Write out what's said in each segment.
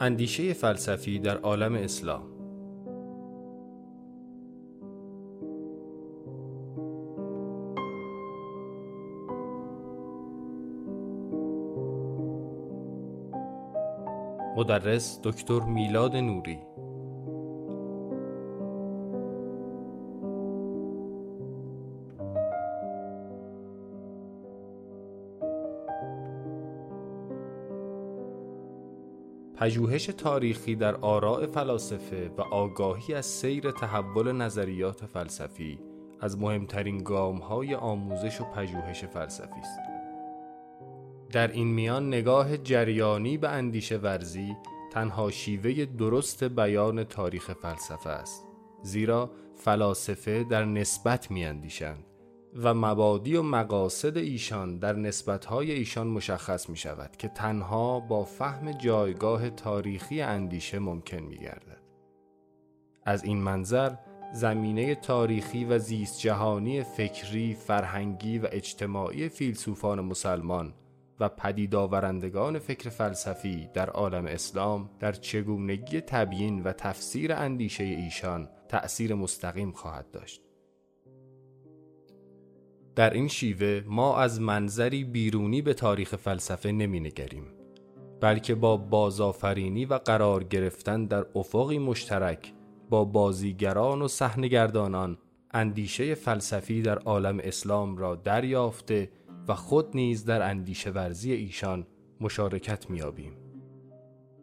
اندیشه فلسفی در عالم اسلام. مدرس دکتر میلاد نوری. پژوهش تاریخی در آراء فلاسفه و آگاهی از سیر تحول نظریات فلسفی از مهمترین های آموزش و پژوهش فلسفی است. در این میان نگاه جریانی به اندیشه ورزی تنها شیوه درست بیان تاریخ فلسفه است زیرا فلاسفه در نسبت میاندیشند و مبادی و مقاصد ایشان در نسبتهای ایشان مشخص می شود که تنها با فهم جایگاه تاریخی اندیشه ممکن می گردد. از این منظر زمینه تاریخی و زیست جهانی فکری، فرهنگی و اجتماعی فیلسوفان مسلمان و پدیدآورندگان فکر فلسفی در عالم اسلام در چگونگی تبیین و تفسیر اندیشه ایشان تأثیر مستقیم خواهد داشت. در این شیوه ما از منظری بیرونی به تاریخ فلسفه نمی نگریم بلکه با بازآفرینی و قرار گرفتن در افقی مشترک با بازیگران و صحنهگردانان اندیشه فلسفی در عالم اسلام را دریافته و خود نیز در اندیشه ورزی ایشان مشارکت میابیم.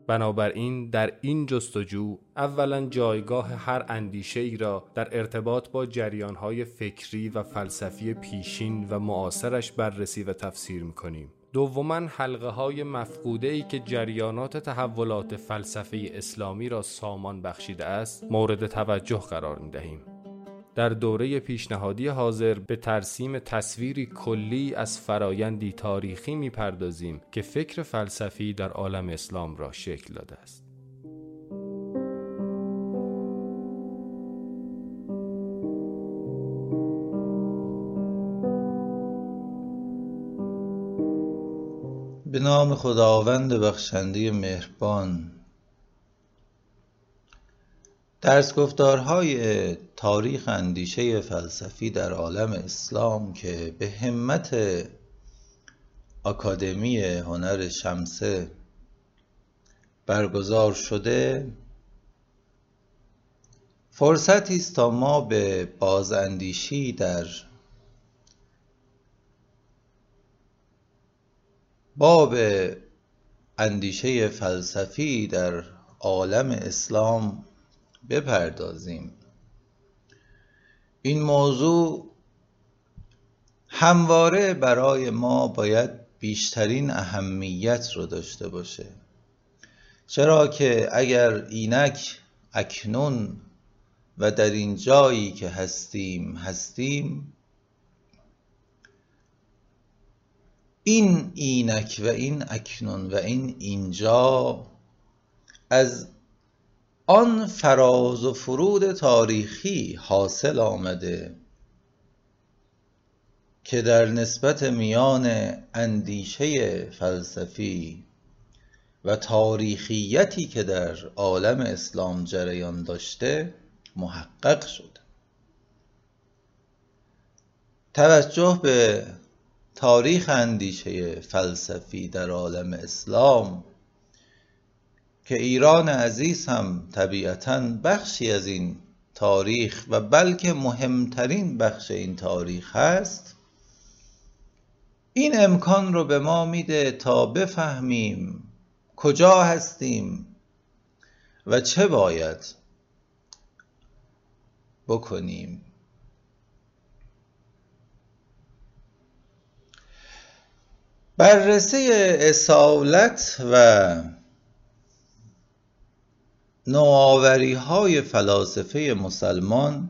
بنابراین در این جستجو اولا جایگاه هر اندیشه ای را در ارتباط با جریانهای فکری و فلسفی پیشین و معاصرش بررسی و تفسیر می‌کنیم دوما حلقه های مفقوده ای که جریانات تحولات فلسفه اسلامی را سامان بخشیده است مورد توجه قرار می دهیم. در دوره پیشنهادی حاضر به ترسیم تصویری کلی از فرایندی تاریخی می‌پردازیم که فکر فلسفی در عالم اسلام را شکل داده است. به نام خداوند بخشنده مهربان درس گفتارهای تاریخ اندیشه فلسفی در عالم اسلام که به همت آکادمی هنر شمسه برگزار شده فرصتی است تا ما به بازاندیشی در باب اندیشه فلسفی در عالم اسلام بپردازیم. این موضوع همواره برای ما باید بیشترین اهمیت رو داشته باشه. چرا که اگر اینک اکنون و در این جایی که هستیم هستیم این اینک و این اکنون و این اینجا از آن فراز و فرود تاریخی حاصل آمده که در نسبت میان اندیشه فلسفی و تاریخیتی که در عالم اسلام جریان داشته محقق شد توجه به تاریخ اندیشه فلسفی در عالم اسلام که ایران عزیز هم طبیعتا بخشی از این تاریخ و بلکه مهمترین بخش این تاریخ هست این امکان رو به ما میده تا بفهمیم کجا هستیم و چه باید بکنیم. بررسی اصالت و نوآوری های فلاسفه مسلمان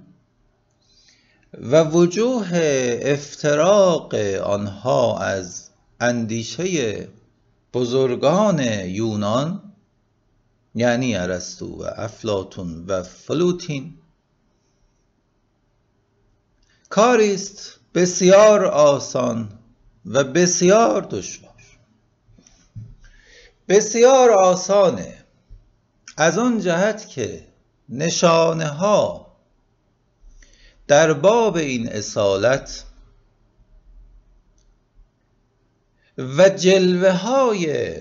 و وجوه افتراق آنها از اندیشه بزرگان یونان یعنی ارسطو و افلاتون و فلوتین کاری است بسیار آسان و بسیار دشوار. بسیار آسانه از آن جهت که نشانه ها در باب این اصالت و جلوه های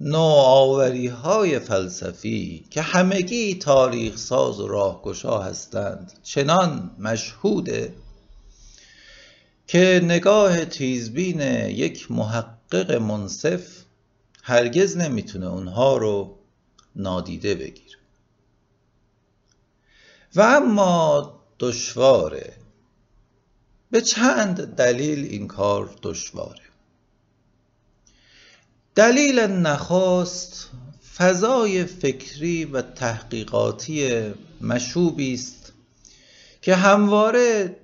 نوآوری های فلسفی که همگی تاریخ ساز و راهگشا هستند چنان مشهوده که نگاه تیزبین یک محقق منصف هرگز نمی‌تونه اونها رو نادیده بگیره و اما دشواره. به چند دلیل این کار دشواره. دلیل نخست فضای فکری و تحقیقاتی مشوبی است که همواره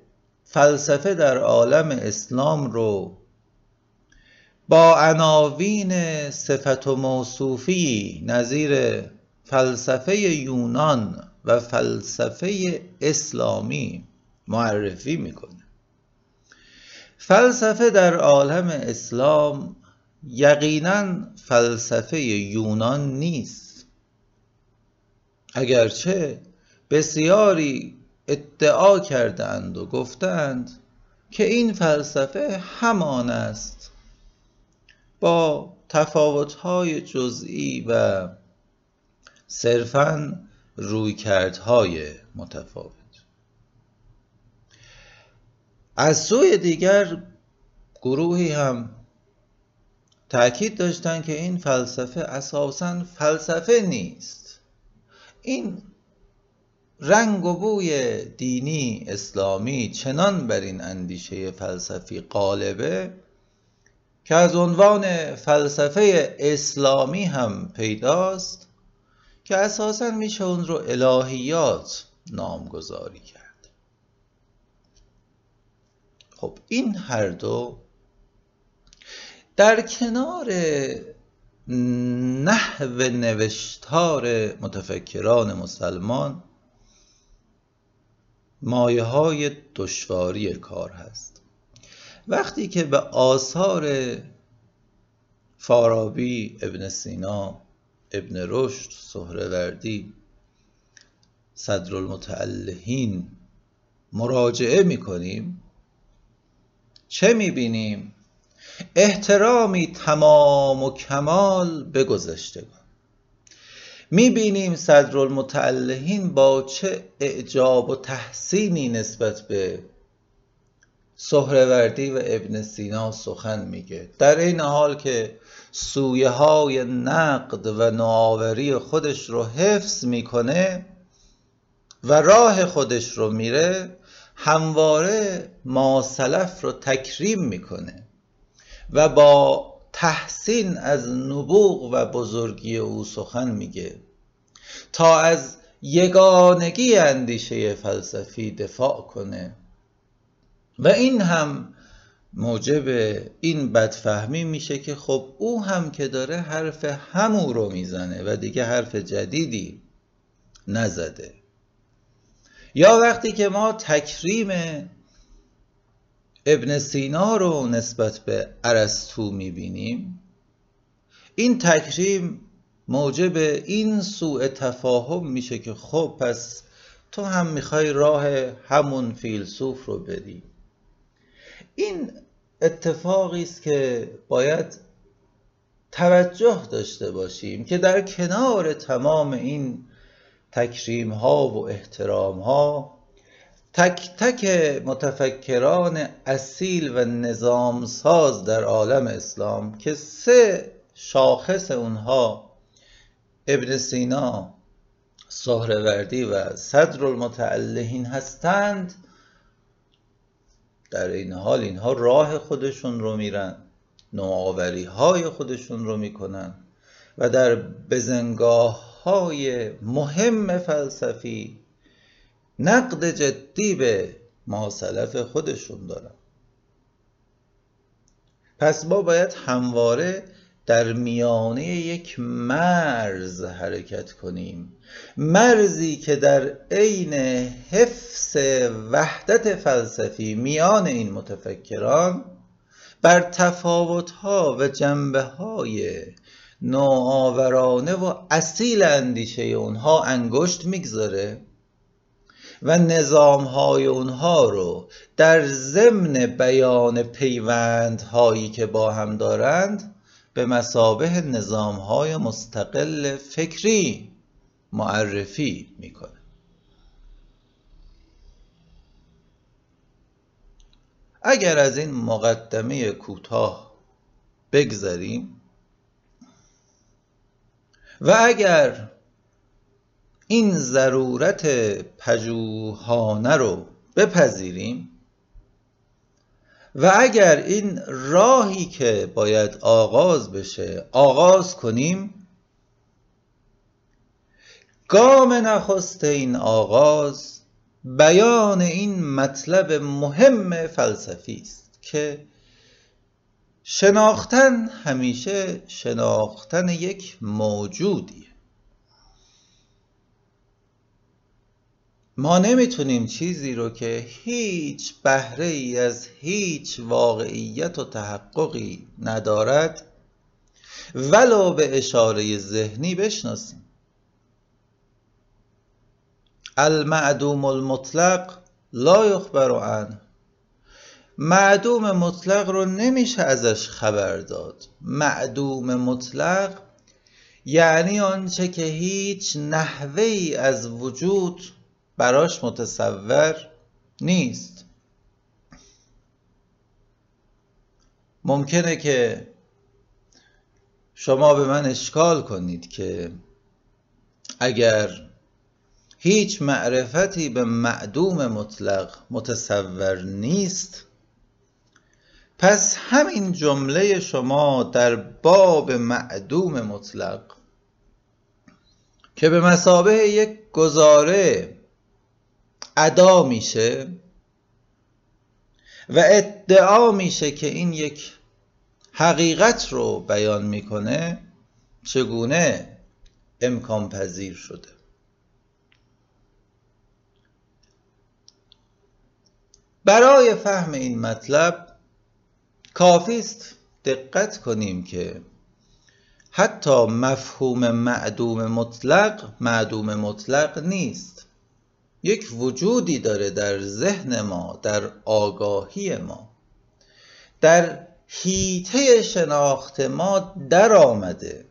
فلسفه در عالم اسلام رو با عناوین صفت و موصوفی نظیر فلسفه یونان و فلسفه اسلامی معرفی می‌کنه. فلسفه در عالم اسلام یقینا فلسفه یونان نیست. اگرچه بسیاری ادعا کردند و گفتند که این فلسفه همان است با تفاوت‌های جزئی و صرفاً رویکردهای متفاوت. از سوی دیگر گروهی هم تأکید داشتن که این فلسفه اساسا فلسفه نیست. این رنگ و بوی دینی اسلامی چنان بر این اندیشه فلسفی غالبه که از عنوان فلسفه اسلامی هم پیداست که اساسا میشه اون رو الهیات نامگذاری کرد. خب این هر دو در کنار نحو نوشتار متفکران مسلمان مایه های دشواری کار هست. وقتی که به آثار فارابی ابن سینا ابن رشد سهروردی صدرالمتعلهین مراجعه می‌کنیم چه می‌بینیم؟ احترامی تمام و کمال به گذشتگان. می‌بینیم صدرالمتعلهین با چه اعجاب و تحسینی نسبت به سهروردی و ابن سینا سخن میگه. در این حال که سویه های نقد و نوآوری خودش رو حفظ می‌کنه و راه خودش رو میره همواره ما سلف رو تکریم می‌کنه و با تحسین از نبوغ و بزرگی او سخن میگه. تا از یگانگی اندیشه فلسفی دفاع کنه. و این هم موجب این بدفهمی میشه که خب او هم که داره حرف همو رو می‌زنه و دیگه حرف جدیدی نزده. یا وقتی که ما تکریم ابن سینا رو نسبت به ارسطو می‌بینیم این تکریم موجب این سوء تفاهم میشه که خب پس تو هم می‌خوای راه همون فیلسوف رو بری. این اتفاقی است که باید توجه داشته باشیم که در کنار تمام این تکریم ها و احترام ها تک تک متفکران اصیل و نظام ساز در عالم اسلام که سه شاخص اونها ابن سینا سهروردی و صدر المتعلهین هستند در این حال اینها راه خودشون رو میرن نوآوری های خودشون رو می‌کنن و در بزنگاه های مهم فلسفی نقد جدی به ماسلف خودشون دارن. پس ما باید همواره در میانه یک مرز حرکت کنیم. مرزی که در عین حفظ وحدت فلسفی میان این متفکران بر تفاوتها و جنبه های نوآورانه و اصیل اندیشه اونها انگشت می‌گذاره و نظام های اونها رو در ضمن بیان پیوندهایی که با هم دارند به مسابه نظام های مستقل فکری معرفی می‌کنه. اگر از این مقدمه کوتاه بگذریم و اگر این ضرورت پژوهانه رو بپذیریم و اگر این راهی که باید آغاز بشه آغاز کنیم گام نخست این آغاز بیان این مطلب مهم فلسفی است که شناختن همیشه شناختن یک موجودی ما نمی‌تونیم چیزی رو که هیچ بهره ای از هیچ واقعیت و تحققی ندارد ولو به اشاره ذهنی بشناسیم. المعدوم المطلق لا یخبر عنه. معدوم مطلق رو نمیشه ازش خبر داد. معدوم مطلق یعنی آنچه که هیچ نحوه ای از وجود براش متصور نیست. ممکنه که شما به من اشکال کنید که اگر هیچ معرفتی به معدوم مطلق متصور نیست پس همین جمله شما در باب معدوم مطلق که به مسابه یک گزاره ادا میشه و ادعا میشه که این یک حقیقت رو بیان می‌کنه چگونه امکان پذیر شده. برای فهم این مطلب کافی است دقت کنیم که حتی مفهوم معدوم مطلق معدوم مطلق نیست. یک وجودی داره در ذهن ما در آگاهی ما. در هیته شناخت ما در آمده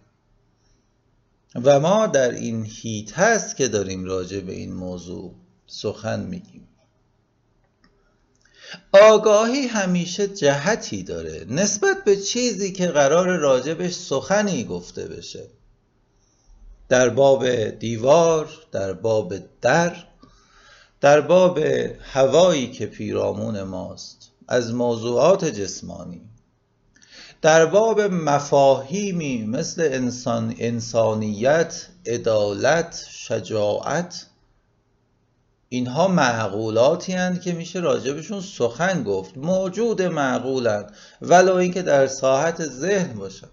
و ما در این هیته است که داریم راجع به این موضوع سخن میگیم. آگاهی همیشه جهتی داره. نسبت به چیزی که قرار راجبش سخنی گفته بشه. در باب دیوار در باب در در باب هوایی که پیرامون ماست از موضوعات جسمانی. در باب مفاهیمی مثل انسان، انسانیت، عدالت، شجاعت اینها معقولاتی هستند که میشه راجبشون سخن گفت. موجود معقولند ولو اینکه در ساحت ذهن باشن.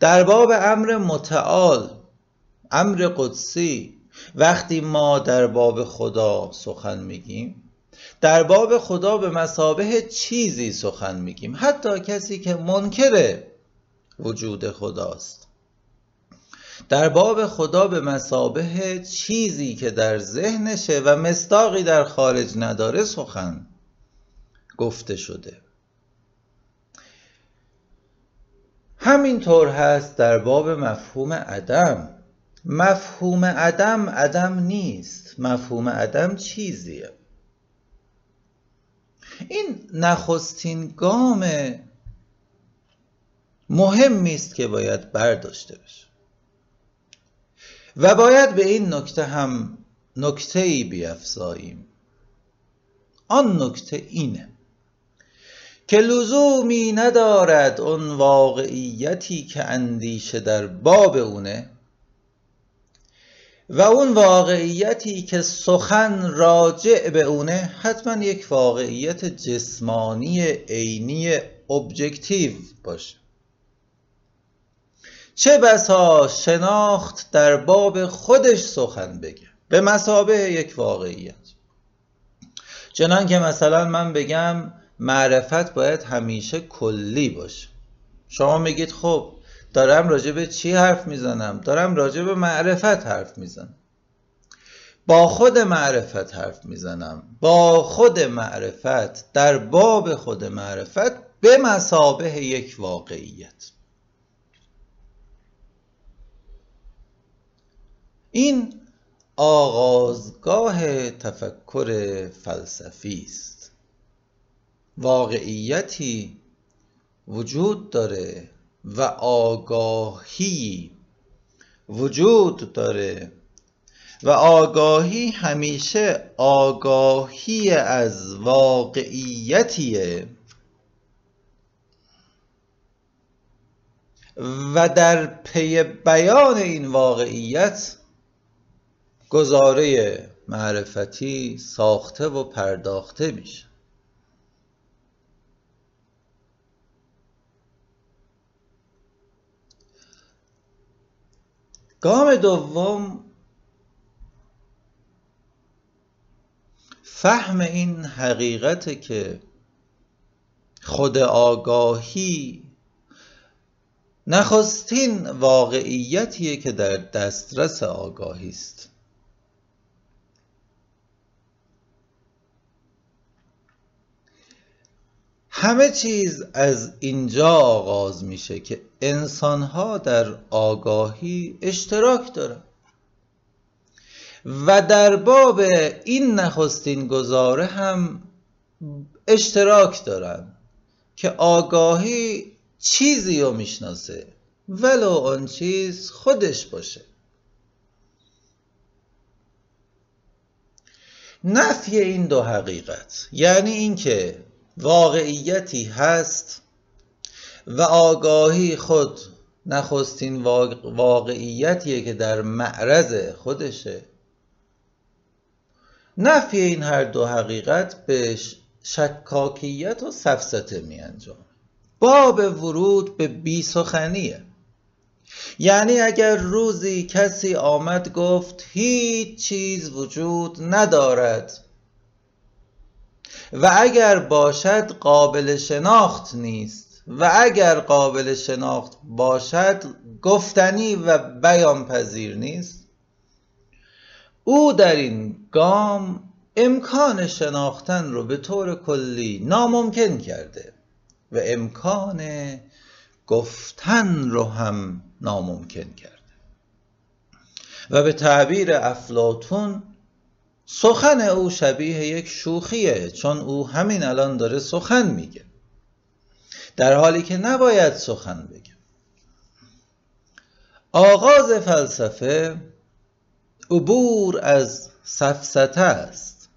در باب امر متعال امر قدسی وقتی ما در باب خدا سخن میگیم در باب خدا به مسابه چیزی سخن میگیم حتی کسی که منکر وجود خداست. در باب خدا به مسابه چیزی که در ذهنشه و مستاقی در خارج نداره سخن گفته شده. همینطور هست در باب مفهوم عدم. مفهوم عدم عدم نیست. مفهوم عدم چیزیه؟ این نخستین گام مهمی است که باید برداشته بشه. و باید به این نکته هم نکته ای بیافزاییم. آن نکته اینه که لزومی ندارد اون واقعیتی که اندیشه در باب اونه و اون واقعیتی که سخن راجع به اونه حتما یک واقعیت جسمانی عینی ابجکتیو باشه. چه بسا شناخت در باب خودش سخن بگه. به مسابه یک واقعیت. چنان که مثلا من بگم معرفت باید همیشه کلی باشه. شما میگید خب دارم راجع به چی حرف می‌زنم؟ دارم راجع به معرفت حرف می‌زنم. با خود معرفت حرف می‌زنم. با خود معرفت در باب خود معرفت به مسابه یک واقعیت. این آغازگاه تفکر فلسفی است. واقعیتی وجود داره و آگاهی وجود داره. و آگاهی همیشه آگاهی از واقعیتیه. و در پی بیان این واقعیت گزاره معرفتی ساخته و پرداخته میشه. گام دوم فهم این حقیقت که خود آگاهی نخستین واقعیتیه که در دسترس آگاهی است. همه چیز از اینجا آغاز میشه که انسانها در آگاهی اشتراک دارن. و در باب این نخستین گزاره هم اشتراک دارن که آگاهی چیزی رو می‌شناسه ولو آن چیز خودش باشه. نفی این دو حقیقت یعنی اینکه واقعیتی هست و آگاهی خود نخستین واقعیتیه که در معرض خودشه. نفی این هر دو حقیقت به شکاکیت و سفسته می انجام باب ورود به بی سخنیه. یعنی اگر روزی کسی آمد گفت هیچ چیز وجود ندارد و اگر باشد قابل شناخت نیست و اگر قابل شناخت باشد گفتنی و بیان پذیر نیست. او در این گام امکان شناختن رو به طور کلی ناممکن کرده و امکان گفتن رو هم ناممکن کرده. و به تعبیر افلاتون سخن او شبیه یک شوخیه چون او همین الان داره سخن میگه. در حالی که نباید سخن بگه. آغاز فلسفه عبور از سفسته است.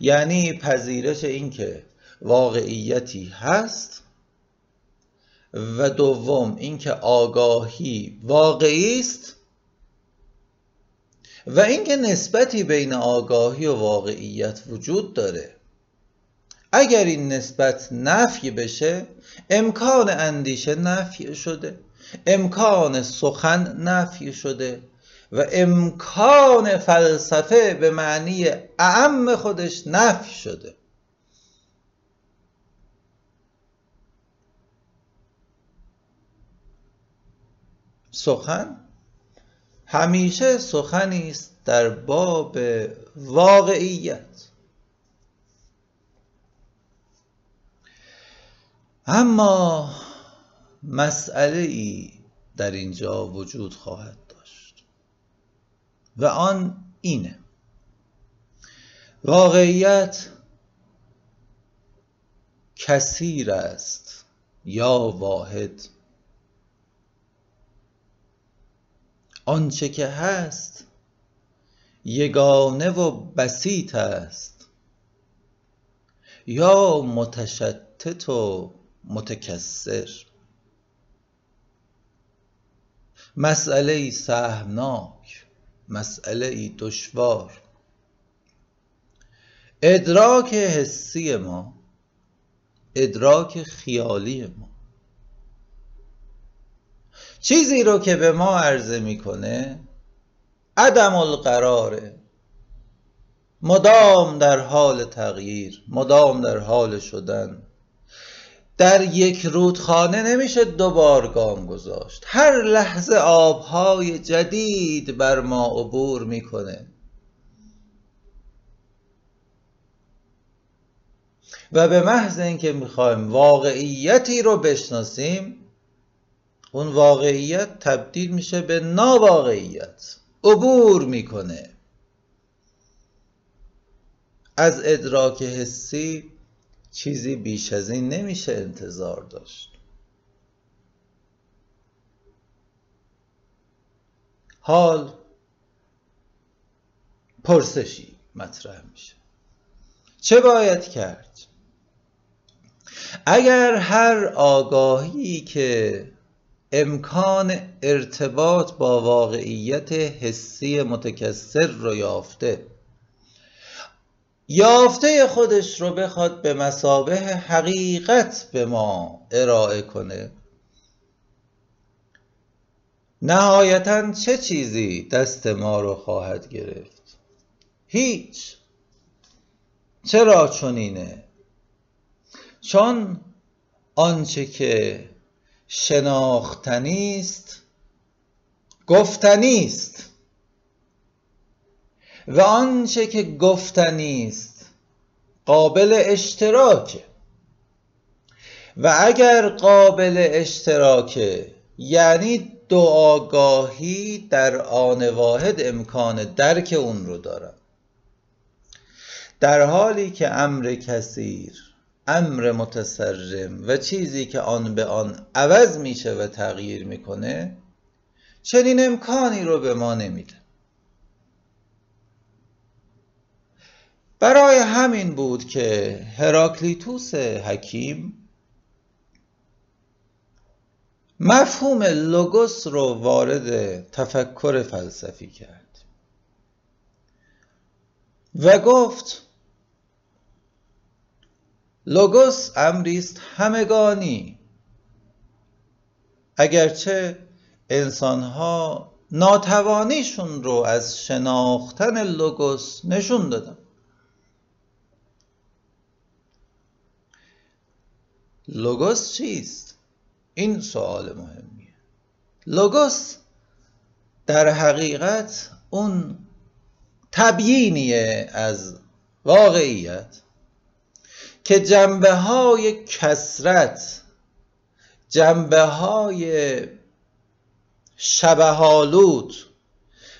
یعنی پذیرش اینکه واقعیتی هست و دوم اینکه آگاهی واقعی است و اینکه نسبتی بین آگاهی و واقعیت وجود داره. اگر این نسبت نفی بشه امکان اندیشه نفی شده امکان سخن نفی شده و امکان فلسفه به معنی اعم خودش نفی شده. سخن؟ همیشه سخنی است در باب واقعیت. اما مسئله ای در اینجا وجود خواهد داشت و آن اینه. واقعیت کثیر است یا واحد؟ آنچه که هست یگانه و بسیط است. یا متشتت و متکسر مسئله سهمناک مسئله دشوار. ادراک حسی ما ادراک خیالی ما. چیزی رو که به ما عرضه می‌کنه عدم القراره مدام در حال تغییر مدام در حال شدن. در یک رودخانه نمیشه دوبار گام گذاشت. هر لحظه آبهای جدید بر ما عبور می‌کنه. و به محض اینکه می‌خوایم واقعیتی رو بشناسیم اون واقعیت تبدیل میشه به ناواقعیت. عبور می‌کنه. از ادراک حسی چیزی بیش از این نمیشه انتظار داشت. حال پرسشی مطرح میشه. چه باید کرد؟ اگر هر آگاهی که امکان ارتباط با واقعیت حسی متکثر رو یافته. یافته خودش رو بخواد به مسابه حقیقت به ما ارائه کنه. نهایتا چه چیزی دست ما رو خواهد گرفت؟ هیچ. چرا چنینه؟ چون آنچه که شناختنی است گفتنی است. و آنچه که گفتنی است قابل اشتراکه و اگر قابل اشتراکه یعنی دو آگاهی در آن واحد امکان درک اون رو دارن در حالی که امر کثیر امر متسرم و چیزی که آن به آن عوض میشه و تغییر می‌کنه چنین امکانی رو به ما نمیده. برای همین بود که هراکلیتوس حکیم مفهوم لوگوس رو وارد تفکر فلسفی کرد و گفت لوگوس امری است همگانی اگرچه انسانها ناتوانیشون رو از شناختن لوگوس نشون دادن لوگوس چیست؟ این سوال مهمیه لوگوس در حقیقت اون تبیینیه از واقعیت که جنبه های کسرت جنبه های شبهالود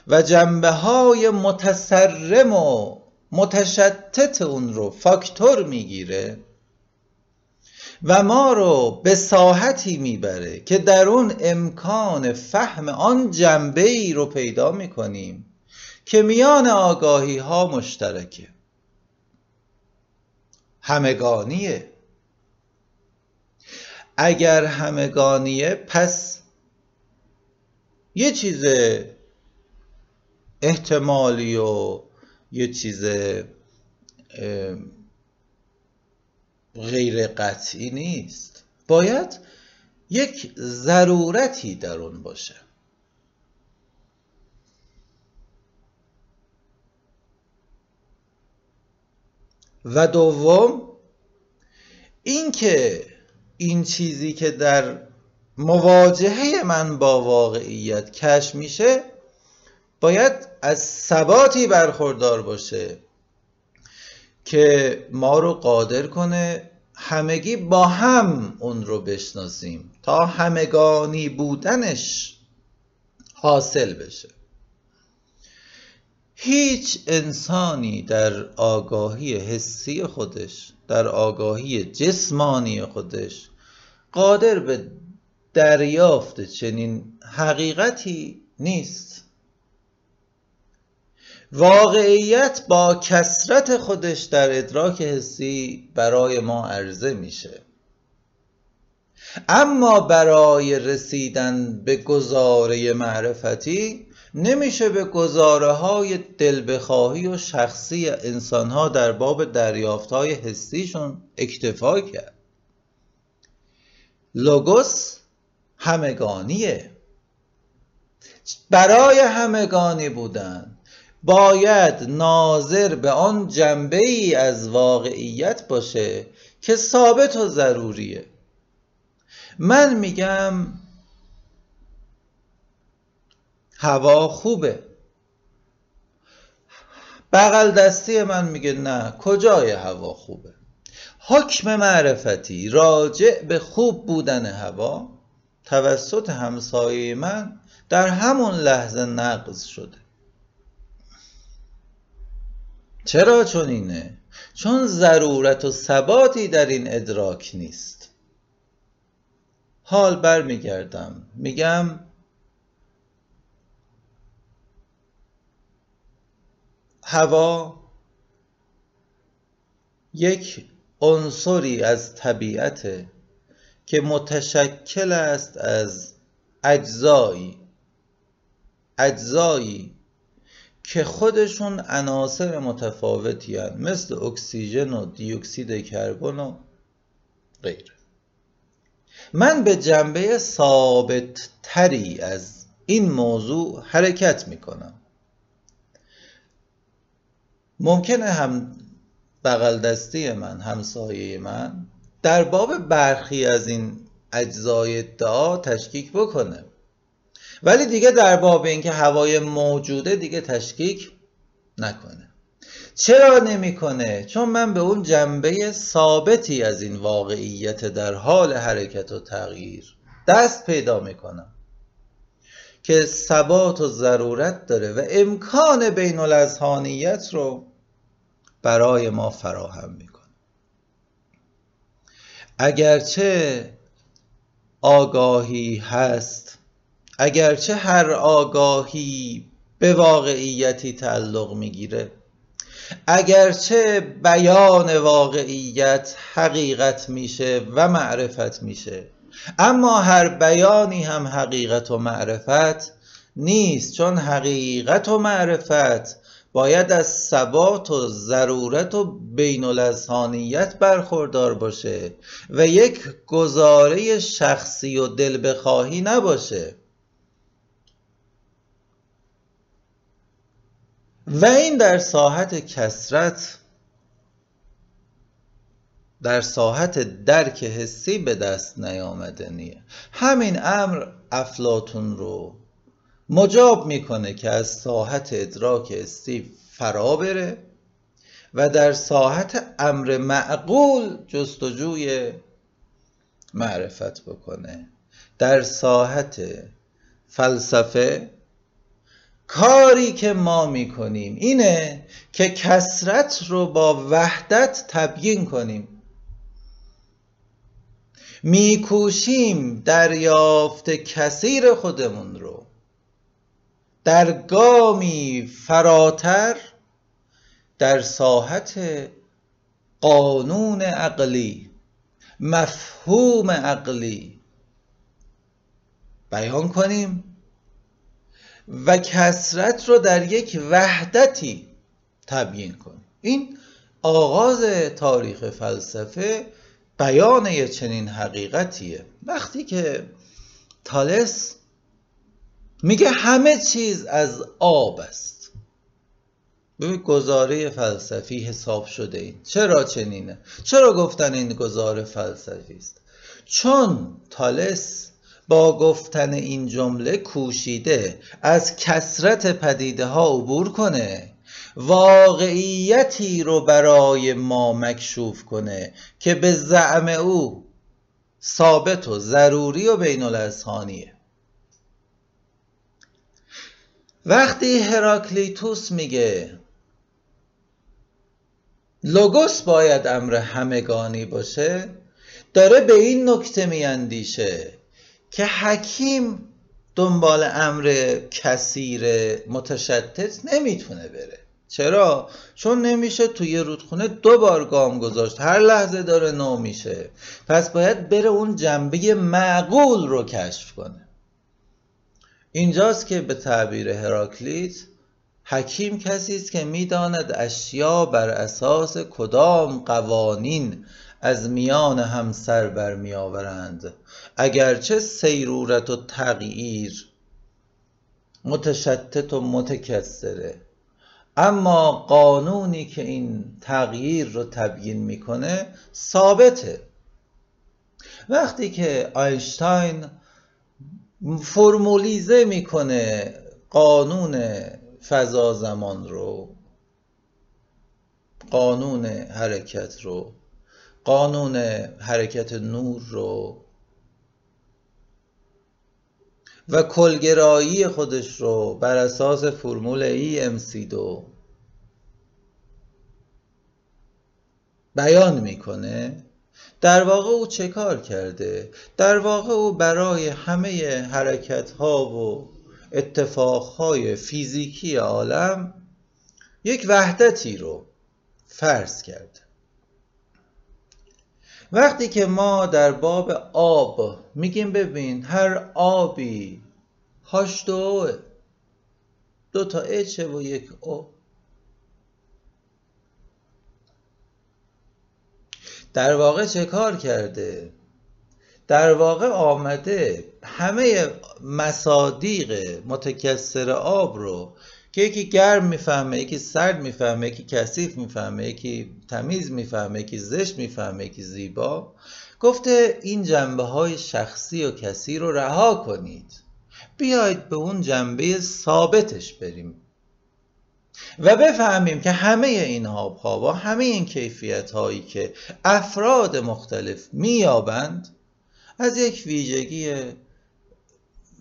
و جنبه های متسرم و متشتت اون رو فاکتور می‌گیره و ما رو به ساحتی می‌بره که در اون امکان فهم آن جنبه ای رو پیدا می‌کنیم که میان آگاهی ها مشترکه. همگانیه. اگر همگانیه پس یه چیز احتمالی و یه چیز غیر قطعی نیست. باید یک ضرورتی در اون باشه. و دوم اینکه این چیزی که در مواجهه من با واقعیت کشف میشه باید از ثباتی برخوردار باشه که ما رو قادر کنه همگی با هم اون رو بشناسیم تا همگانی بودنش حاصل بشه. هیچ انسانی در آگاهی حسی خودش در آگاهی جسمانی خودش قادر به دریافت چنین حقیقتی نیست. واقعیت با کسرت خودش در ادراک حسی برای ما عرضه میشه. اما برای رسیدن به گزاره معرفتی نمیشه به گزاره های دل بخواهی و شخصی انسان ها در باب دریافت های حسیشون اکتفا کرد. لوگوس همگانیه. برای همگانی بودن. باید ناظر به آن جنبه ای از واقعیت باشه که ثابت و ضروریه. من میگم هوا خوبه. بغل دستی من میگه نه کجای هوا خوبه؟ حکم معرفتی راجع به خوب بودن هوا توسط همسایه من در همون لحظه نقض شده. چرا چون اینه؟ چون ضرورت و ثباتی در این ادراک نیست. حال برمیگردم. میگم هوا یک عنصری از طبیعت که متشکل است از اجزایی اجزایی که خودشون عناصر متفاوتی هن. مثل اکسیژن و دیوکسید کربن و غیره من به جنبه ثابت تری از این موضوع حرکت می کنم ممکنه هم بغل دستی من همسایه من در باب برخی از این اجزای ادعا تشکیک بکنه. ولی دیگه در باب اینکه هوای موجوده دیگه تشکیک نکنه. چرا نمی‌کنه؟ چون من به اون جنبه ثابتی از این واقعیت در حال حرکت و تغییر دست پیدا می‌کنم که ثبات و ضرورت داره و امکان بین رو برای ما فراهم می‌کنه. اگرچه آگاهی هست اگرچه هر آگاهی به واقعیتی تعلق می‌گیره اگرچه بیان واقعیت حقیقت میشه و معرفت میشه اما هر بیانی هم حقیقت و معرفت نیست چون حقیقت و معرفت باید از ثبات و ضرورت و بین الاذهانیت برخوردار باشه و یک گزاره شخصی و دل بخواهی نباشه. و این در ساحت کسرت در ساحت درک حسی به دست نیامدنیه همین امر افلاتون رو مجاب می‌کنه که از ساحت ادراک حسی فرا بره و در ساحت امر معقول جستجوی معرفت بکنه. در ساحت فلسفه کاری که ما می‌کنیم اینه که کسرت رو با وحدت تبیین کنیم. میکوشیم دریافت کثیر خودمون رو. در گامی فراتر در ساحت قانون عقلی مفهوم عقلی بیان کنیم و کسرت رو در یک وحدتی تبیین کنیم. این آغاز تاریخ فلسفه بیان چنین حقیقتیه. وقتی که تالس میگه همه چیز از آب است. ببین گزاره فلسفی حساب شده این. چرا چنینه؟ چرا گفتن این گزاره فلسفی است؟ چون تالس با گفتن این جمله کوشیده از کسرت پدیده ها عبور کنه واقعیتی رو برای ما مکشوف کنه که به زعم او ثابت و ضروری و بین الاذهانیه وقتی هراکلیتوس میگه لوگوس باید امر همگانی باشه داره به این نکته میاندیشه که حکیم دنبال امر کثیر متشتت نمی‌تونه بره. چرا؟ چون نمیشه توی رودخونه دو بار گام گذاشت. هر لحظه داره نو میشه. پس باید بره اون جنبه معقول رو کشف کنه. اینجاست که به تعبیر هراکلیت حکیم کسی است که می‌داند اشیا بر اساس کدام قوانین از میان هم سر بر می آورند اگرچه سیرورت و تغییر متشتت و متکسره اما قانونی که این تغییر رو تبیین می‌کنه ثابته. وقتی که آینشتاین فرمولیزه می‌کنه قانون فضا زمان رو قانون حرکت رو قانون حرکت نور رو. و کلگرایی خودش رو بر اساس فرمول EMC2 بیان می‌کنه. در واقع او چه کار کرده؟ در واقع او برای همه حرکت ها و اتفاق های فیزیکی عالم یک وحدتی رو فرض کرده وقتی که ما در باب آب میگیم ببین هر آبی هاش دو دو تا اچه و یک او در واقع چه کار کرده؟ در واقع آمده همه مصادیق متکسر آب رو که یکی گرم می‌فهمه یکی سرد می‌فهمه یکی کثیف می‌فهمه یکی تمیز می‌فهمه یکی زشت می‌فهمه یکی زیبا. گفته این جنبه های شخصی و کسی رو رها کنید. بیاید به اون جنبه ثابتش بریم. و بفهمیم که همه این ها با همه این کیفیت هایی که افراد مختلف میابند از یک ویژگی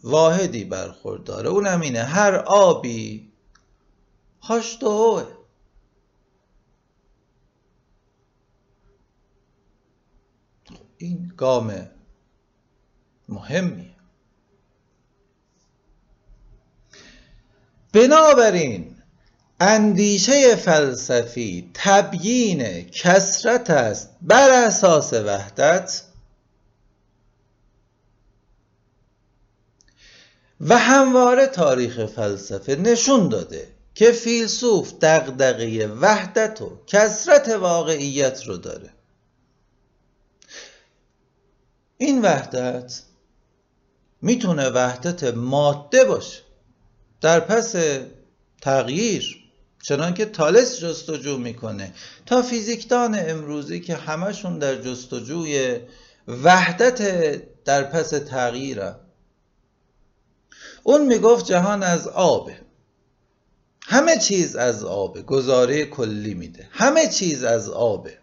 واحدی برخورداره. اونم اینه هر آبی هاش این گام مهمیه. بنابراین اندیشه فلسفی تبیین کسرت است بر اساس وحدت. و همواره تاریخ فلسفه نشون داده که فیلسوف دغدغه وحدت و کسرت واقعیت رو داره. این وحدت می‌تونه وحدت ماده باشه. در پس تغییر چنان که تالس جستجو می‌کنه. تا فیزیکدان امروزی که همشون در جستجوی وحدت در پس تغییرن اون می‌گفت جهان از آبه همه چیز از آبه گزاره کلی میده. همه چیز از آبه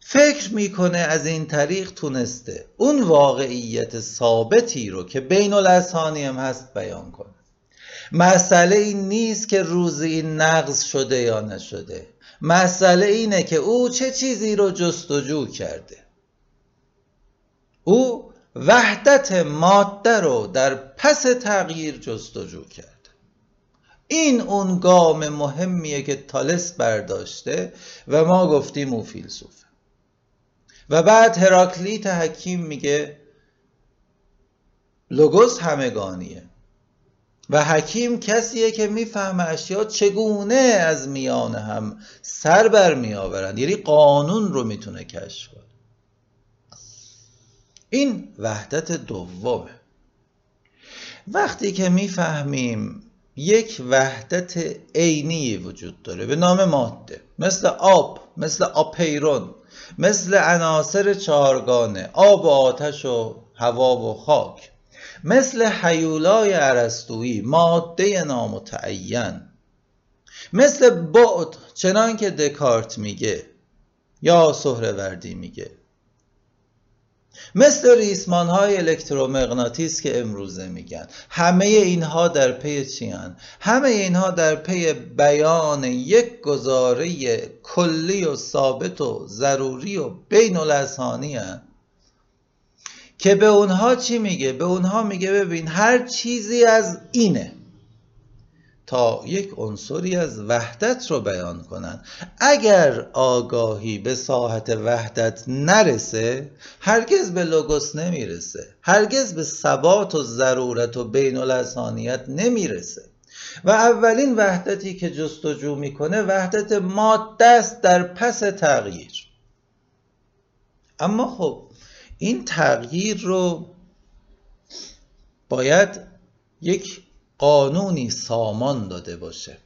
فکر می‌کنه از این طریق تونسته اون واقعیت ثابتی رو که بین الاسانی هم هست بیان کنه. مسئله این نیست که روزی نقض شده یا نشده. مسئله اینه که او چه چیزی رو جستجو کرده. او وحدت ماده رو در پس تغییر جستجو کرده. این اون گام مهمیه که تالس برداشته و ما گفتیم او فیلسوفه و بعد هراکلیت حکیم میگه لوگوس همگانیه. و حکیم کسیه که می‌فهمه اشیا چگونه از میان هم سر بر می آورند یعنی قانون رو می‌تونه کشف کنه. این وحدت دومه. وقتی که می‌فهمیم یک وحدت عینی وجود داره به نام ماده مثل آب مثل آپیرون مثل عناصر چهارگانه آب و آتش و هوا و خاک. مثل حیولای عرستویی ماده نامتعین. مثل بعد چنان که دکارت میگه یا سهروردی میگه. مثل ریسمان های الکترومغناطیس که امروزه میگن. همه اینها در پی چی هن؟ همه اینها در پی بیان یک گزاره کلی و ثابت و ضروری و بین الاسانی که به اونها چی میگه؟ به اونها میگه ببین هر چیزی از اینه. تا یک عنصری از وحدت رو بیان کنن. اگر آگاهی به ساحت وحدت نرسه هرگز به لوگوس نمی‌رسه. هرگز به ثبات و ضرورت و بین الاسانیت نمی‌رسه. و اولین وحدتی که جستجو می‌کنه وحدت ماده است در پس تغییر. اما خب این تغییر رو باید یک قانونی سامان داده باشه.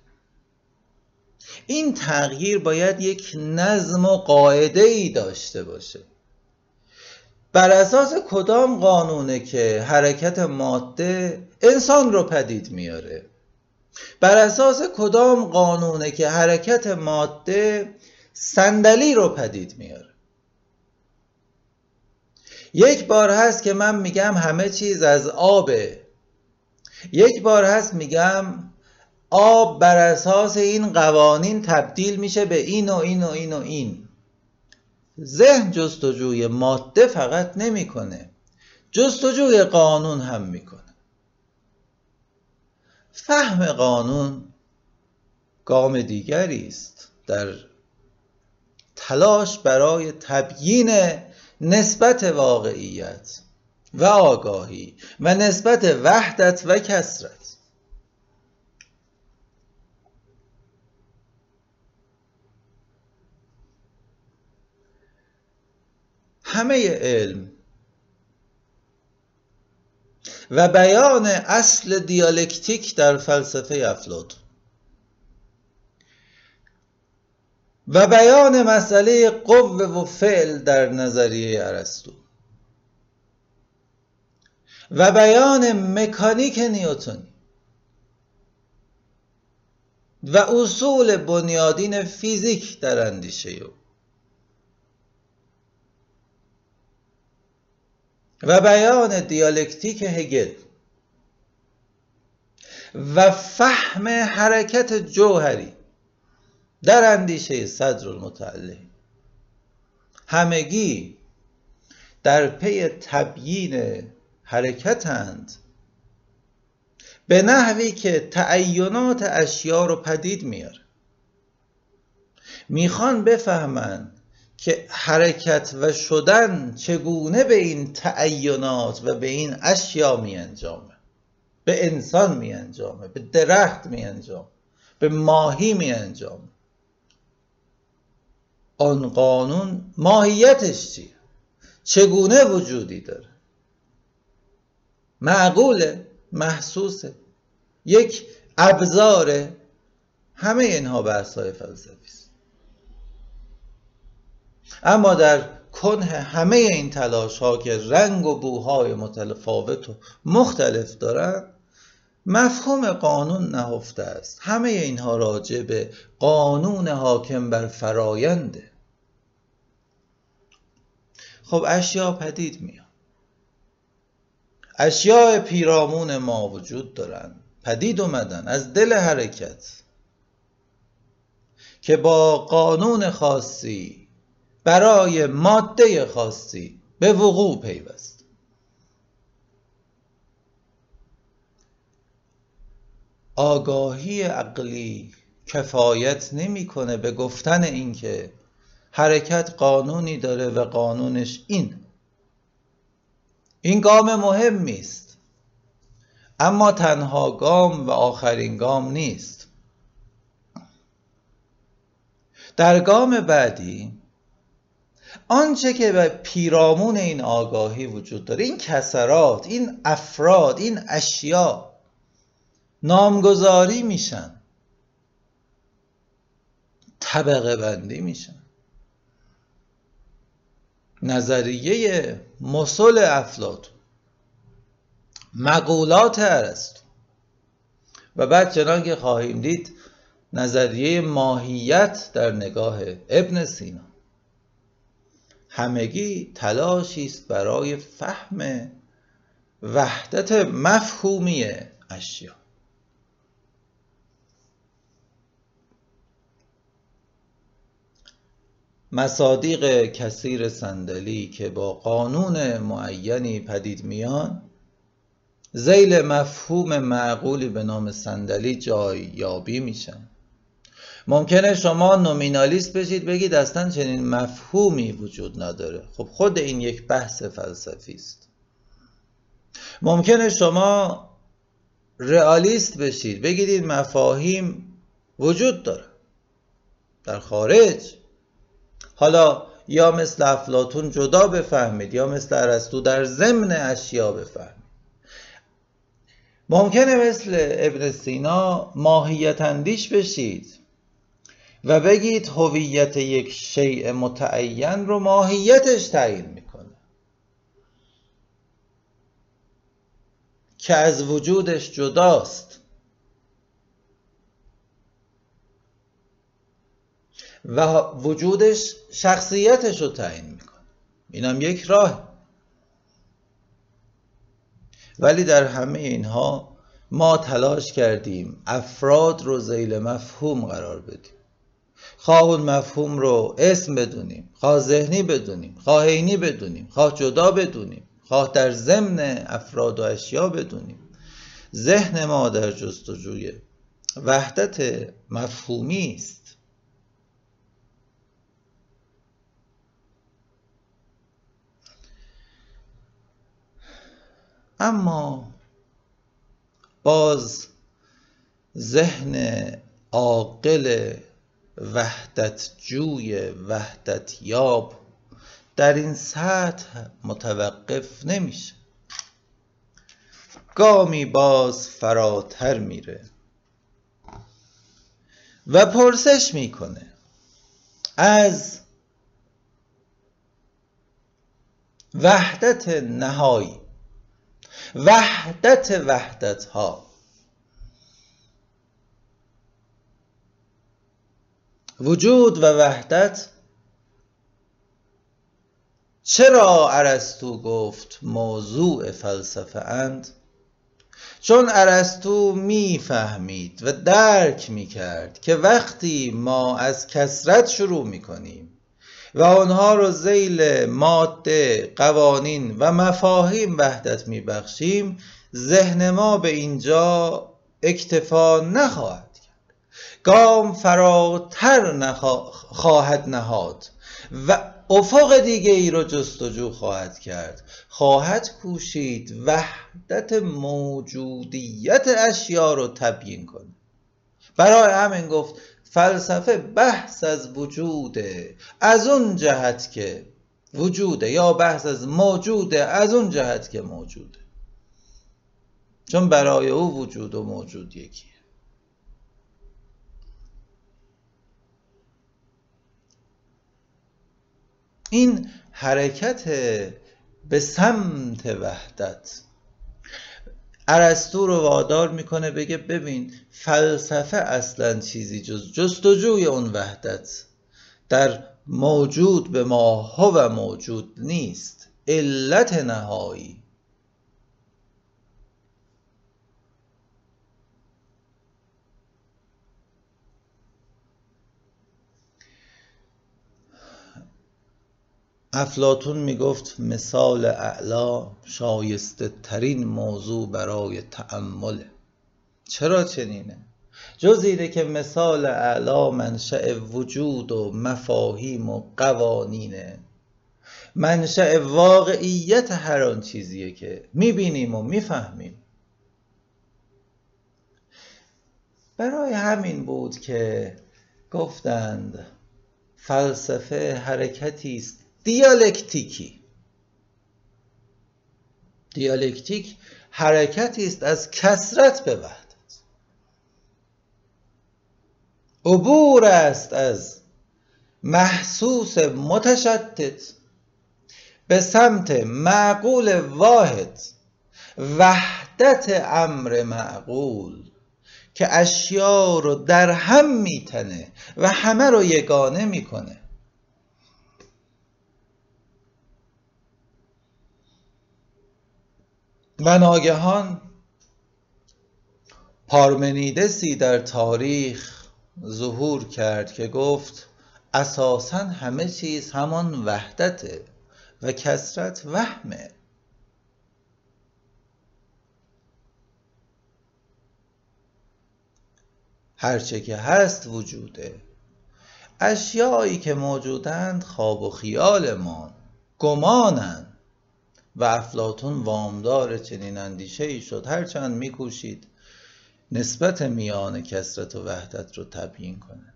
این تغییر باید یک نظم و قاعده ای داشته باشه. بر اساس کدام قانونه که حرکت ماده انسان رو پدید میاره؟ بر اساس کدام قانونه که حرکت ماده صندلی رو پدید میاره؟ یک بار هست که من میگم همه چیز از آبه. یک بار هست میگم آب بر اساس این قوانین تبدیل میشه به این و این و این و این. ذهن جستجوی ماده فقط نمی‌کنه. جستجوی قانون هم می‌کنه. فهم قانون گام دیگری است در تلاش برای تبیین نسبت واقعیت و آگاهی و نسبت وحدت و کسرت همه علم و بیان اصل دیالکتیک در فلسفه افلاطون. و بیان مسئله قوه و فعل در نظریه ارسطو. و بیان مکانیک نیوتونی. و اصول بنیادین فیزیک در اندیشه او. و بیان دیالکتیک هگل. و فهم حرکت جوهری. در اندیشه صدر المتعله همگی در پی تبیین حرکتند. به نحوی که تعینات اشیا رو پدید میاره می‌خوان بفهمند که حرکت و شدن چگونه به این تعینات و به این اشیا می انجامه. به انسان می انجامه به درخت می انجامه به ماهی می انجامه. آن قانون ماهیتش چیه؟ چگونه وجودی داره؟ معقوله؟ محسوسه. یک ابزاره. همه اینها بحث فلسفی است. اما در کنه همه این تلاش ها که رنگ و بوهای متفاوت و مختلف دارند مفهوم قانون نهفته است. همه اینها راجع به قانون حاکم بر فراینده خب اشیا پدید میاد اشیاء پیرامون ما وجود دارن. پدید اومدن از دل حرکت. که با قانون خاصی برای ماده خاصی به وقوع پیوست. آگاهی عقلی کفایت نمی‌کنه به گفتن اینکه حرکت قانونی داره و قانونش این. این گام مهمی است اما تنها گام و آخرین گام نیست. در گام بعدی آنچه که به پیرامون این آگاهی وجود داره این کسرات این افراد این اشیا نامگذاری میشن. طبقه بندی میشن. نظریه مسل افلاتون مقولات ارسطو و بعد چنان که خواهیم دید نظریه ماهیت در نگاه ابن سینا. همگی تلاشی است برای فهم وحدت مفهومی اشیا مصادیق کثیر صندلی که با قانون معینی پدید میان زیل مفهوم معقولی به نام صندلی جای یابی میشن. ممکنه شما نومینالیست بشید بگید اصلا چنین مفهومی وجود نداره. خب خود این یک بحث فلسفی است. ممکنه شما رئالیست بشید بگید این مفاهیم وجود داره. در خارج حالا یا مثل افلاتون جدا بفهمید یا مثل ارسطو در ضمن اشیا بفهمید. ممکنه مثل ابن سینا ماهیت اندیش بشید و بگید هویت یک شیء متعین رو ماهیتش تعیین می‌کنه. که از وجودش جداست. و وجودش شخصیتش رو تعیین می‌کنه. اینم یک راه. ولی در همه اینها ما تلاش کردیم افراد رو زیل مفهوم قرار بدیم. خواه اون مفهوم رو اسم بدونیم خواه ذهنی بدونیم خواه عینی بدونیم خواه جدا بدونیم خواه در ضمن افراد و اشیا بدونیم. ذهن ما در جستجوی وحدت مفهومی است. اما باز ذهن عاقل وحدت جوی وحدت یاب در این سطح متوقف نمیشه. گامی باز فراتر میره و پرسش می‌کنه از وحدت نهایی وحدت وحدت ها وجود و وحدت. چرا ارسطو گفت موضوع فلسفه اند؟ چون ارسطو می‌فهمید و درک می‌کرد که وقتی ما از کسرت شروع می‌کنیم و آنها رو زیل ماده قوانین و مفاهیم وحدت میبخشیم ذهن ما به اینجا اکتفا نخواهد کرد. گام فراتر خواهد نهاد و افق دیگه ای رو جستجو خواهد کرد. خواهد کوشید وحدت موجودیت اشیا رو تبیین کنه برای همین گفت فلسفه بحث از وجوده از اون جهت که وجوده یا بحث از موجوده از اون جهت که موجوده. چون برای او وجود و موجود یکیه. این حرکت به سمت وحدت ارسطو رو وادار می‌کنه بگه ببین فلسفه اصلا چیزی جز جستجوی اون وحدت. در موجود به ما و موجود نیست. علت نهایی. افلاتون می‌گفت مثال اعلا شایسته ترین موضوع برای تأمله چرا چنینه؟ جز اینه که مثال اعلا منشأ وجود و مفاهیم و قوانینه. منشأ واقعیت هر آن چیزیه که می‌بینیم و می‌فهمیم. برای همین بود که گفتند فلسفه حرکتی است دیالکتیکی. دیالکتیک حرکتی است از کسرت به وحدت. عبور است از محسوس متشتت به سمت معقول واحد وحدت امر معقول که اشیا رو در هم میتنه و همه رو یگانه می‌کنه. و ناگهان پارمنیدسی در تاریخ ظهور کرد که گفت اساسا همه چیز همان وحدته و کسرت وهمه هرچه که هست وجوده اشیایی که موجودند خواب و خیال ما گمانند. و افلاتون وامدار چنین اندیشه ای شد. هرچند میکوشید نسبت میان کسرت و وحدت رو تبیین کنه.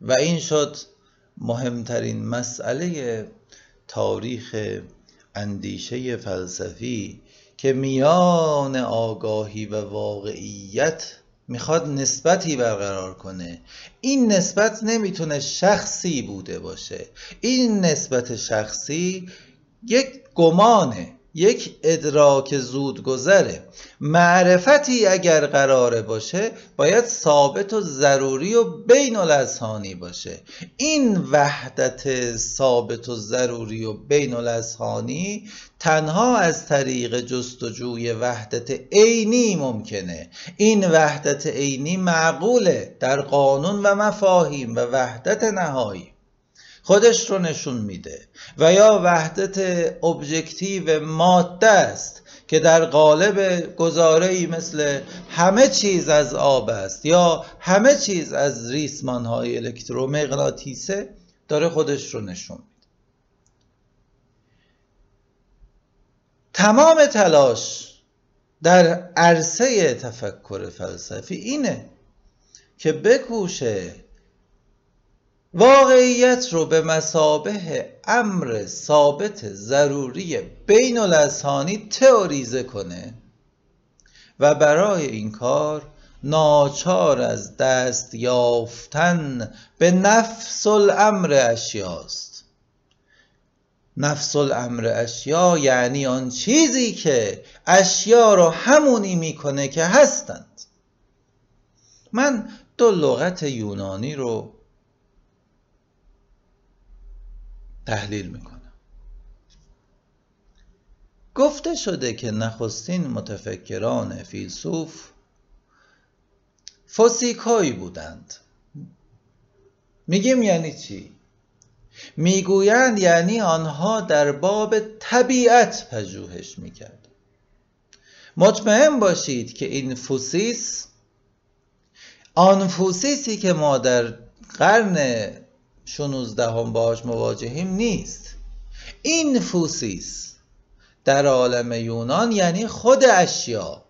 و این شد مهمترین مسئله تاریخ اندیشه فلسفی که میان آگاهی و واقعیت می‌خواد نسبتی برقرار کنه. این نسبت نمی‌تونه شخصی بوده باشه. این نسبت شخصی یک گمانه یک ادراک زودگذره. معرفتی اگر قراره باشه باید ثابت و ضروری و بین الاسهانی باشه. این وحدت ثابت و ضروری و بین الاسهانی تنها از طریق جستجوی وحدت عینی ممکنه. این وحدت عینی معقوله در قانون و مفاهیم و وحدت نهایی. خودش رو نشون میده. و یا وحدت ابجکتیو ماده است که در قالب گزاره ای مثل همه چیز از آب است یا همه چیز از ریسمان های الکترومغناطیسه داره خودش رو نشون میده. تمام تلاش در عرصه تفکر فلسفی اینه که بکوشه واقعیت رو به مسابه امر ثابت ضروری بین الاسهانی تئوریزه کنه و برای این کار ناچار از دست یافتن به نفس الامر اشیاست. نفس الامر اشیا یعنی آن چیزی که اشیا رو همونی می‌کنه که هستند. من دو لغت یونانی رو تحلیل می‌کنم گفته شده که نخستین متفکران فیلسوف فوسیکایی بودند. میگیم یعنی چی؟ می‌گویند یعنی آنها در باب طبیعت پژوهش می‌کرد. مطمئن باشید که این فوسیس آن فوسیسی که ما در قرن 16 هم باش مواجهیم نیست. این فوسیس در عالم یونان یعنی خود اشیا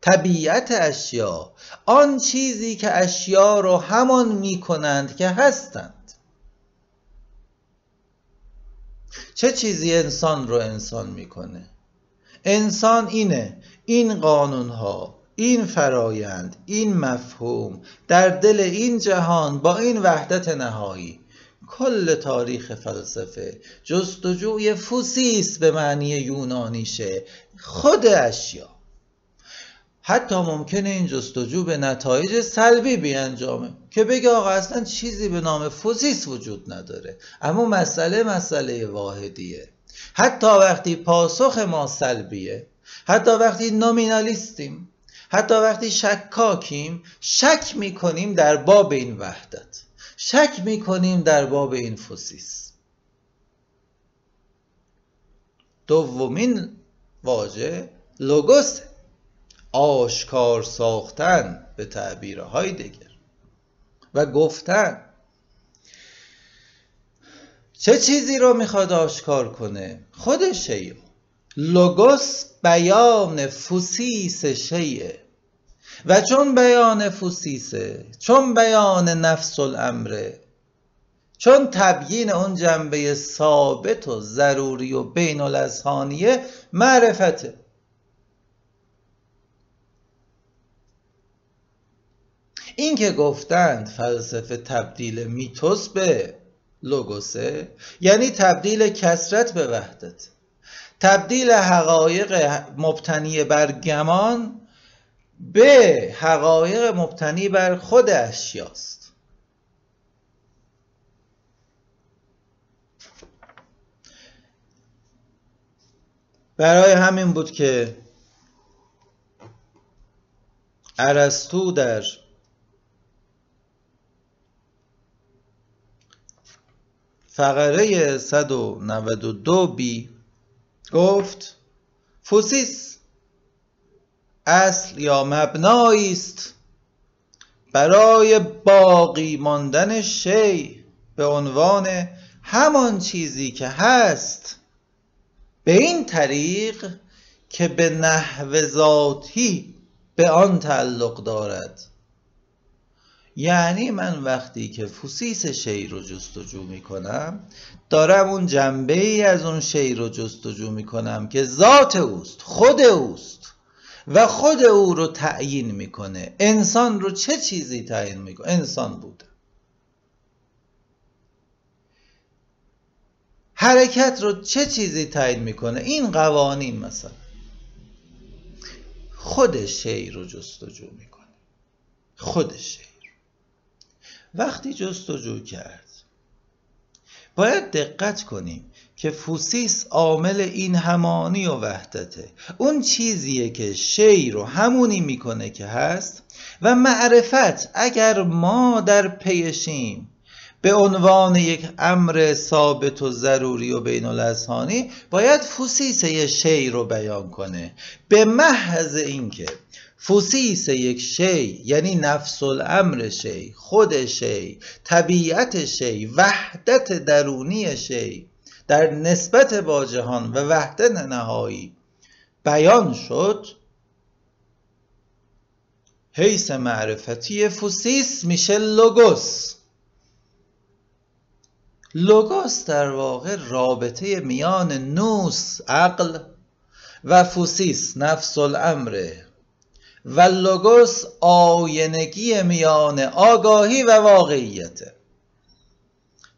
طبیعت اشیا آن چیزی که اشیا رو همان می کنند که هستند. چه چیزی انسان رو انسان می‌کنه؟ انسان اینه این قانون ها این فرایند این مفهوم در دل این جهان با این وحدت نهایی. کل تاریخ فلسفه جستجوی فوسیس به معنی یونانیشه خود اشیا. حتی ممکنه این جستجو به نتایج سلبی بیانجامه که بگه آقا اصلا چیزی به نام فوسیس وجود نداره. اما مسئله مسئله واحدیه. حتی وقتی پاسخ ما سلبیه حتی وقتی نومینالیستیم حتی وقتی شکاکیم شک می‌کنیم در باب این وحدت. شک می‌کنیم در باب این فوسیس دومین واژه لوگوس آشکار ساختن به تعبیرهای دیگر. و گفتن چه چیزی رو می‌خواد آشکار کنه؟ خود شیء لوگوس بیان فوسیس شیعه و چون بیان فوسیسه چون بیان نفس الامره چون تبیین اون جنبه ثابت و ضروری و بین الازهانیه معرفته این که گفتند فلسفه تبدیل میتوس به لوگوسه یعنی تبدیل کسرت به وحدت. تبدیل حقایق مبتنی بر گمان به حقایق مبتنی بر خود اشیاست برای همین بود که ارسطو در فقره 192 بی گفت فوسیس اصل یا مبنایی است برای باقی ماندن شی به عنوان همان چیزی که هست. به این طریق که به نحو ذاتی به آن تعلق دارد. یعنی من وقتی که فوسیس شی رو جستجو می کنم دارم اون جنبه ای از اون شی رو جستجو می کنم که ذات اوست خود اوست و خود او رو تعیین می‌کنه. انسان رو چه چیزی تعیین می‌کنه؟ انسان بوده. حرکت رو چه چیزی تعیین می‌کنه؟ این قوانین مثلا. خود شی رو جستجو می‌کنه. خود شی. وقتی جستجو کرد. باید دقت کنیم که فوسیس عامل این همانی و وحدته. اون چیزیه که شی رو همونی می‌کنه که هست و معرفت اگر ما در پیشیم به عنوان یک امر ثابت و ضروری و بین باید فوسیس یه شی رو بیان کنه. به محض اینکه فوسیس یک شی یعنی نفس الامر شی خود شی طبیعت شی وحدت درونی شی در نسبت با جهان و وحدت نهایی. بیان شد حیث معرفتی فوسیس میشه لوگوس. لوگوس در واقع رابطه میان نوس عقل و فوسیس نفس الامره و لوگوس آینگی میان آگاهی و واقعیته.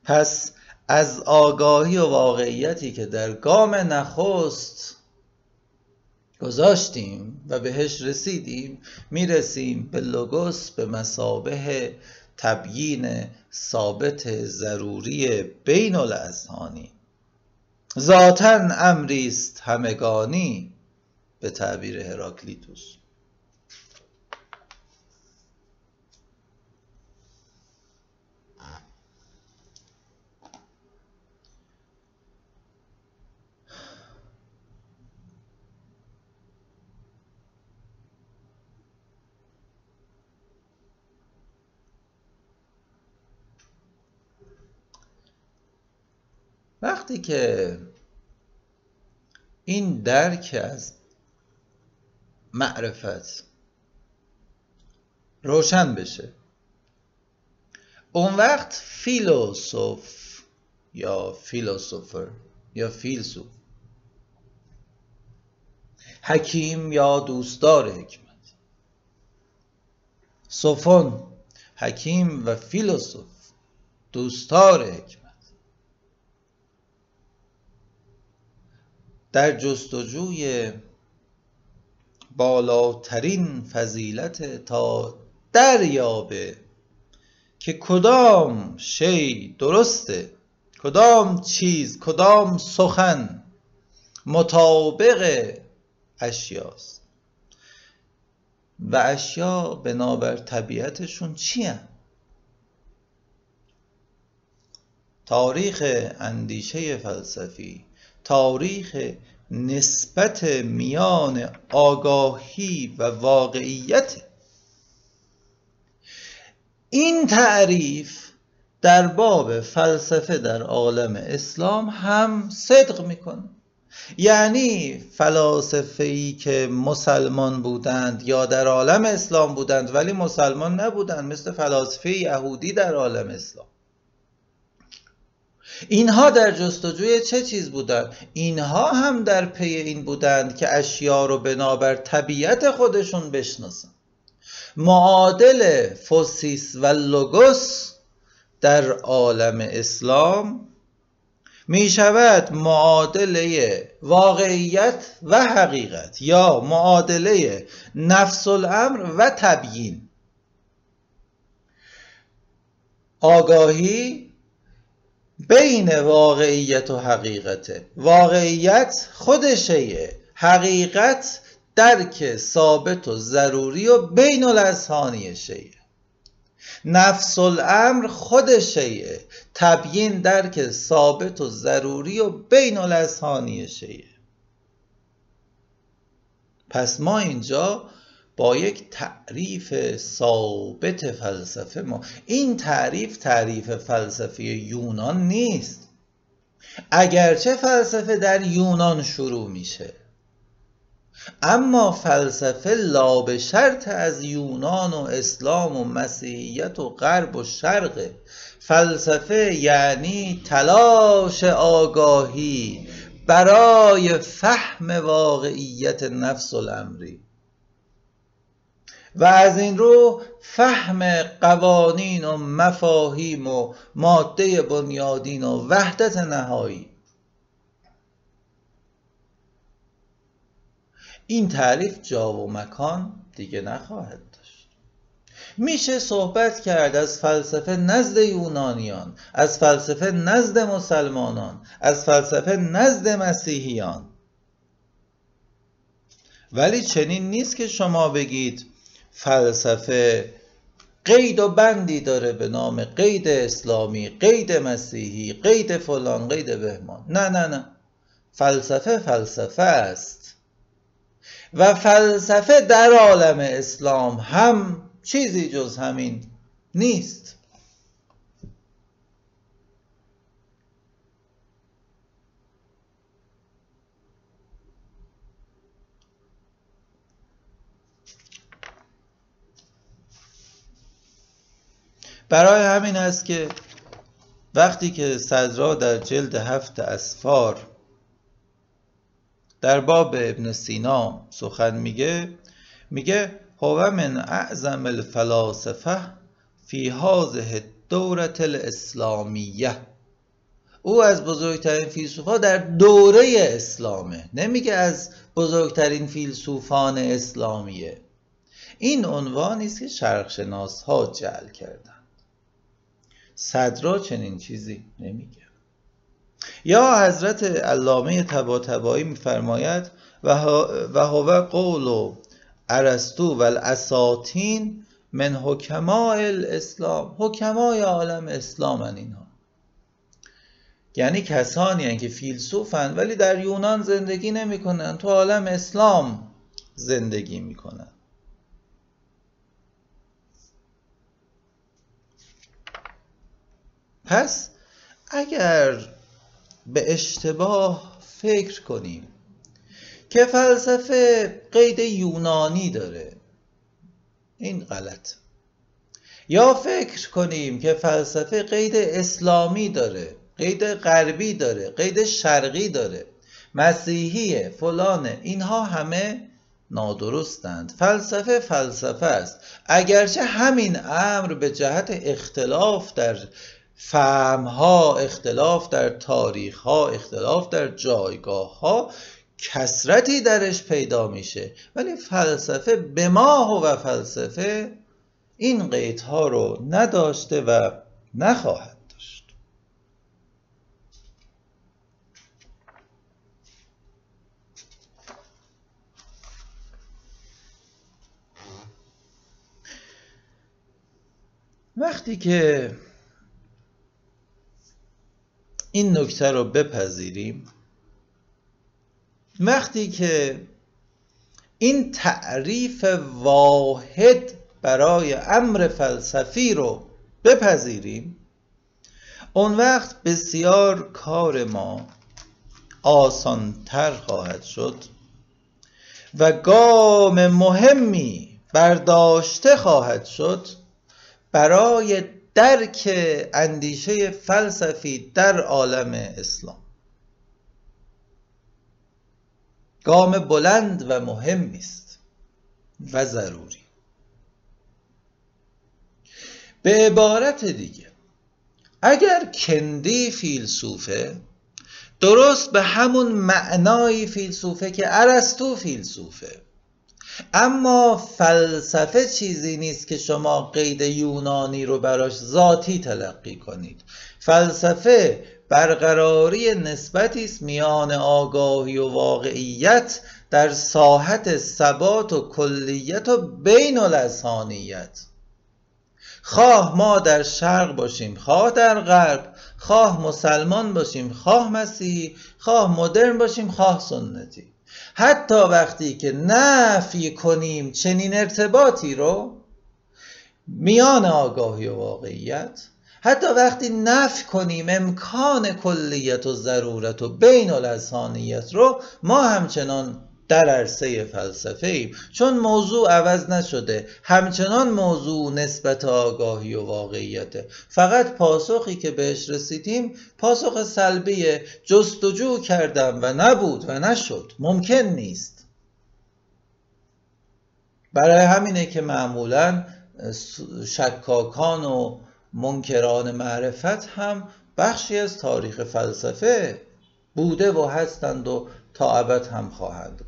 پس از آگاهی و واقعیتی که در گام نخست گذاشتیم و بهش رسیدیم می‌رسیم به لوگوس به مسابه تبیین ثابت ضروری بین الاذهانی ذاتا امری است همگانی به تعبیر هراکلیتوس. وقتی که این درک از معرفت روشن بشه اون وقت فیلوسوف یا فیلوسوفر یا فیلسوف حکیم یا دوستدار حکمت سوفون حکیم و فیلوسوف دوستدار حکمت. در جستجوی بالاترین فضیلت تا دریابه که کدام شی درسته کدام چیز کدام سخن مطابق اشیاست. و اشیا بنابر طبیعتشون چی تاریخ اندیشه فلسفی تاریخ نسبت میان آگاهی و واقعیت. این تعریف در باب فلسفه در عالم اسلام هم صدق می‌کنه. یعنی فلاسفه ای که مسلمان بودند یا در عالم اسلام بودند ولی مسلمان نبودند مثل فلاسفه یهودی در عالم اسلام. اینها در جستجوی چه چیز بودند؟ اینها هم در پی این بودند که اشیا رو بنابر طبیعت خودشون بشناسن معادل فوسیس و لوگوس در عالم اسلام می شود معادله واقعیت و حقیقت یا معادله نفس الامر و تبیین. آگاهی بین واقعیت و حقیقته واقعیت خودشه. حقیقت درک ثابت و ضروری و بین الاسهانی شیه نفس الامر خودشه. تبیین درک ثابت و ضروری و بین الاسهانی شیه پس ما اینجا با یک تعریف ثابت فلسفه ما. این تعریف تعریف فلسفه یونان نیست. اگرچه فلسفه در یونان شروع میشه اما فلسفه لا به شرط از یونان و اسلام و مسیحیت و غرب و شرق. فلسفه یعنی تلاش آگاهی برای فهم واقعیت نفس الامری. و از این رو فهم قوانین و مفاهیم و ماده بنیادین و وحدت نهایی. این تعریف جا و مکان دیگه نخواهد داشت. میشه صحبت کرد از فلسفه نزد یونانیان از فلسفه نزد مسلمانان از فلسفه نزد مسیحیان. ولی چنین نیست که شما بگید فلسفه قید و بندی داره به نام قید اسلامی قید مسیحی قید فلان قید بهمان. نه نه نه. فلسفه فلسفه است. و فلسفه در عالم اسلام هم چیزی جز همین نیست. برای همین است که وقتی که صدرا در جلد هفت اسفار در باب ابن سینا سخن میگه میگه هو من اعظم الفلاسفه فی هذه دورت الاسلامیه. او از بزرگترین فیلسوفا در دوره اسلامه نمیگه از بزرگترین فیلسوفان اسلامیه. این عنوانی است که شرقشناس ها جعل کردن. صدرا چنین چیزی نمیگه. یا حضرت علامه تباتبایی میفرماید و هو قول ارسطو و الاساتین من حکماء الاسلام. حکمای عالم اسلام هن اینها. یعنی کسانی هن که فیلسوفن ولی در یونان زندگی نمی‌کنن تو عالم اسلام زندگی می‌کنن. پس اگر به اشتباه فکر کنیم که فلسفه قید یونانی داره این غلط. یا فکر کنیم که فلسفه قید اسلامی داره قید غربی داره قید شرقی داره. مسیحیه فلانه اینها همه نادرستند. فلسفه فلسفه است. اگرچه همین امر به جهت اختلاف در فهم ها اختلاف در تاریخ ها اختلاف در جایگاه ها کسرتی درش پیدا میشه. ولی فلسفه به ما و فلسفه این قیدها رو نداشته و نخواهد داشت. وقتی که این نکته رو بپذیریم. وقتی که این تعریف واحد برای امر فلسفی رو بپذیریم اون وقت بسیار کار ما آسانتر خواهد شد و گام مهمی برداشته خواهد شد برای درک اندیشه فلسفی در عالم اسلام. گام بلند و مهمی است و ضروری. به عبارت دیگه اگر کندی فیلسوفه درست به همون معنای فیلسوفه که ارسطو فیلسوفه. اما فلسفه چیزی نیست که شما قید یونانی رو براش ذاتی تلقی کنید. فلسفه برقراری نسبتی است میان آگاهی و واقعیت در ساحت ثبات و کلیت و بین الاذهانیت خواه ما در شرق باشیم خواه در غرب خواه مسلمان باشیم خواه مسیحی خواه مدرن باشیم خواه سنتی. حتی وقتی که نفی کنیم چنین ارتباطی رو میان آگاهی و واقعیت حتی وقتی نفی کنیم امکان کلیت و ضرورت و بین الاذهانیت رو ما همچنان در عرصه فلسفه ایم چون موضوع عوض نشده همچنان موضوع نسبت آگاهی و واقعیته. فقط پاسخی که بهش رسیدیم پاسخ سلبی جستجو کردم و نبود و نشد. ممکن نیست. برای همینه که معمولا شکاکان و منکران معرفت هم بخشی از تاریخ فلسفه بوده و هستند و تا ابد هم خواهند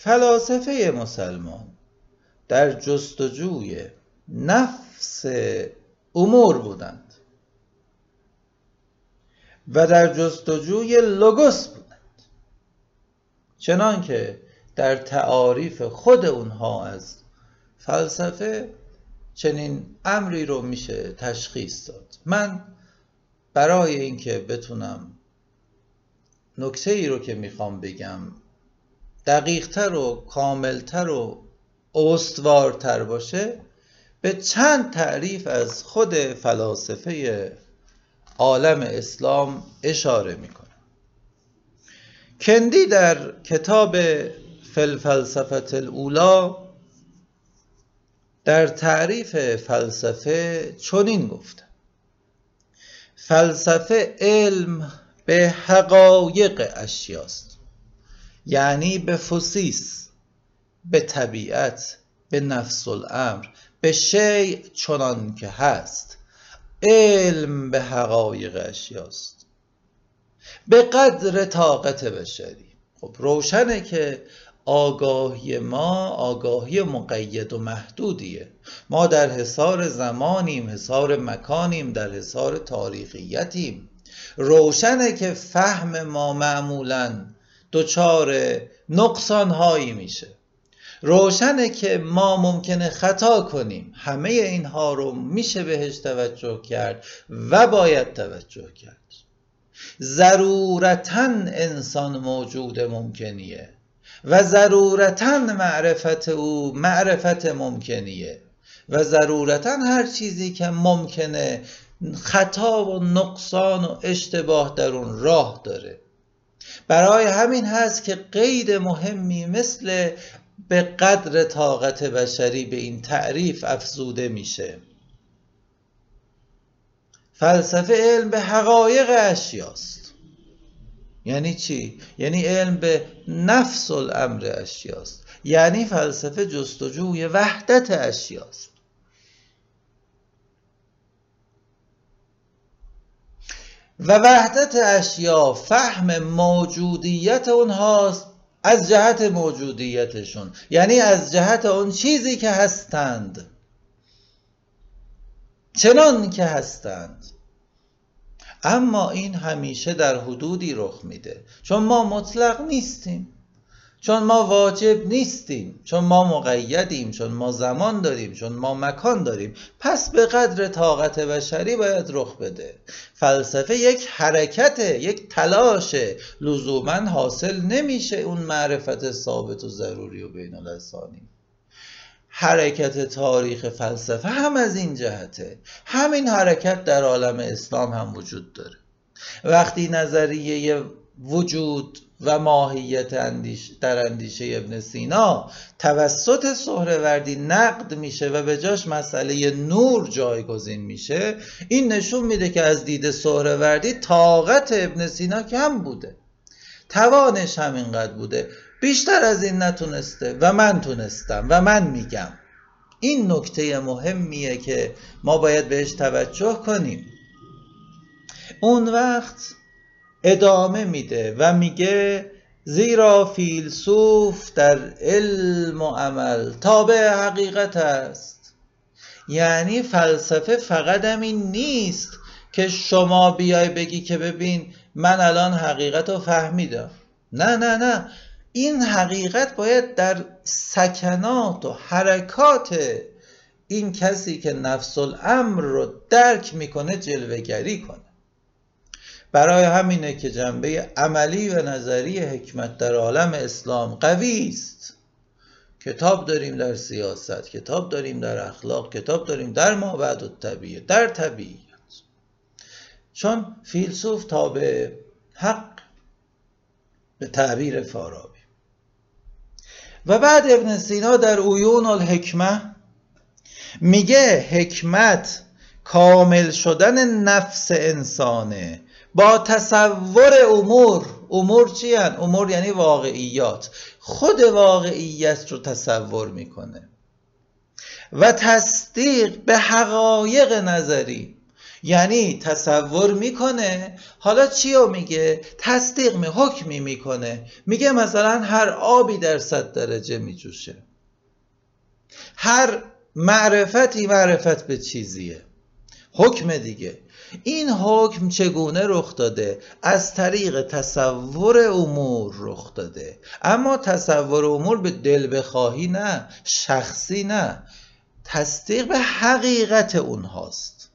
فلاسفه مسلمان در جستجوی نفس امور بودند و در جستجوی لوگوس بودند. چنانکه در تعاریف خود اونها از فلسفه چنین امری رو میشه تشخیص داد. من برای اینکه بتونم نکته ای رو که می‌خوام بگم دقیقتر و کاملتر و استوارتر باشه به چند تعریف از خود فلاسفه عالم اسلام اشاره می‌کنم کندی در کتاب فلفلسفت الاولا در تعریف فلسفه چنین گفته فلسفه علم به حقایق اشیاست. یعنی به فسیس به طبیعت به نفس الامر به شیء چنان که هست. علم به حقایق اشیاست به قدر طاقت بشری. خب روشنه که آگاهی ما آگاهی مقید و محدودیه. ما در حصار زمانیم حصار مکانیم در حصار تاریخیتیم. روشنه که فهم ما معمولا دچار نقصان هایی میشه. روشنه که ما ممکنه خطا کنیم. همه اینها رو میشه بهش توجه کرد و باید توجه کرد. ضرورتا انسان موجود ممکنیه و ضرورتا معرفت او معرفت ممکنیه و ضرورتا هر چیزی که ممکنه خطا و نقصان و اشتباه در اون راه داره. برای همین هست که قید مهمی مثل به قدر طاقت بشری به این تعریف افزوده میشه. فلسفه علم به حقایق اشیاست. یعنی چی؟ یعنی علم به نفس الامر اشیاست. یعنی فلسفه جستجوی وحدت اشیاست. و وحدت اشیا فهم موجودیت اونهاست از جهت موجودیتشون. یعنی از جهت اون چیزی که هستند. چنان که هستند. اما این همیشه در حدودی رخ میده. چون ما مطلق نیستیم. چون ما واجب نیستیم چون ما مقیدیم چون ما زمان داریم چون ما مکان داریم پس به قدر طاقت بشری باید رخ بده. فلسفه یک حرکته یک تلاش لزوما حاصل نمیشه اون معرفت ثابت و ضروری و بین الاسانی حرکت تاریخ فلسفه هم از این جهته. همین حرکت در عالم اسلام هم وجود داره. وقتی نظریه وجود و ماهیت اندیش در اندیشه ابن سینا. توسط سهروردی نقد میشه و به جاش مسئله نور جایگزین میشه. این نشون میده که از دید سهروردی طاقت ابن سینا کم بوده. توانش همینقدر بوده. بیشتر از این نتونسته و من تونستم و من میگم. این نکته مهمیه که ما باید بهش توجه کنیم. اون وقت ادامه میده و میگه زیرا فیلسوف در علم و عمل تابع حقیقت است. یعنی فلسفه فقط همین نیست که شما بیای بگی که ببین من الان حقیقت رو فهمیدم. نه نه نه. این حقیقت باید در سکنات و حرکات این کسی که نفس الامر رو درک می‌کنه جلوگری کنه. برای همینه که جنبه عملی و نظری حکمت در عالم اسلام قوی است. کتاب داریم در سیاست کتاب داریم در اخلاق کتاب داریم در ما بعد و طبیعه در طبیعیت چون فیلسوف تابع حق به تعبیر فارابی. و بعد ابن سینا در اویون الحکمه میگه حکمت کامل شدن نفس انسانه. با تصور امور امور چی هن؟ امور یعنی واقعیات. خود واقعیت رو تصور می‌کنه. و تصدیق به حقایق نظری. یعنی تصور می‌کنه. حالا چی رو میگه؟ تصدیق می حکمی می‌کنه. میگه مثلا هر آبی در صد درجه میجوشه. هر معرفتی معرفت به چیزیه. حکم دیگه. این حکم چگونه رخ داده؟ از طریق تصور امور رخ داده. اما تصور امور به دل بخواهی نه شخصی نه. تصدیق به حقیقت اونهاست.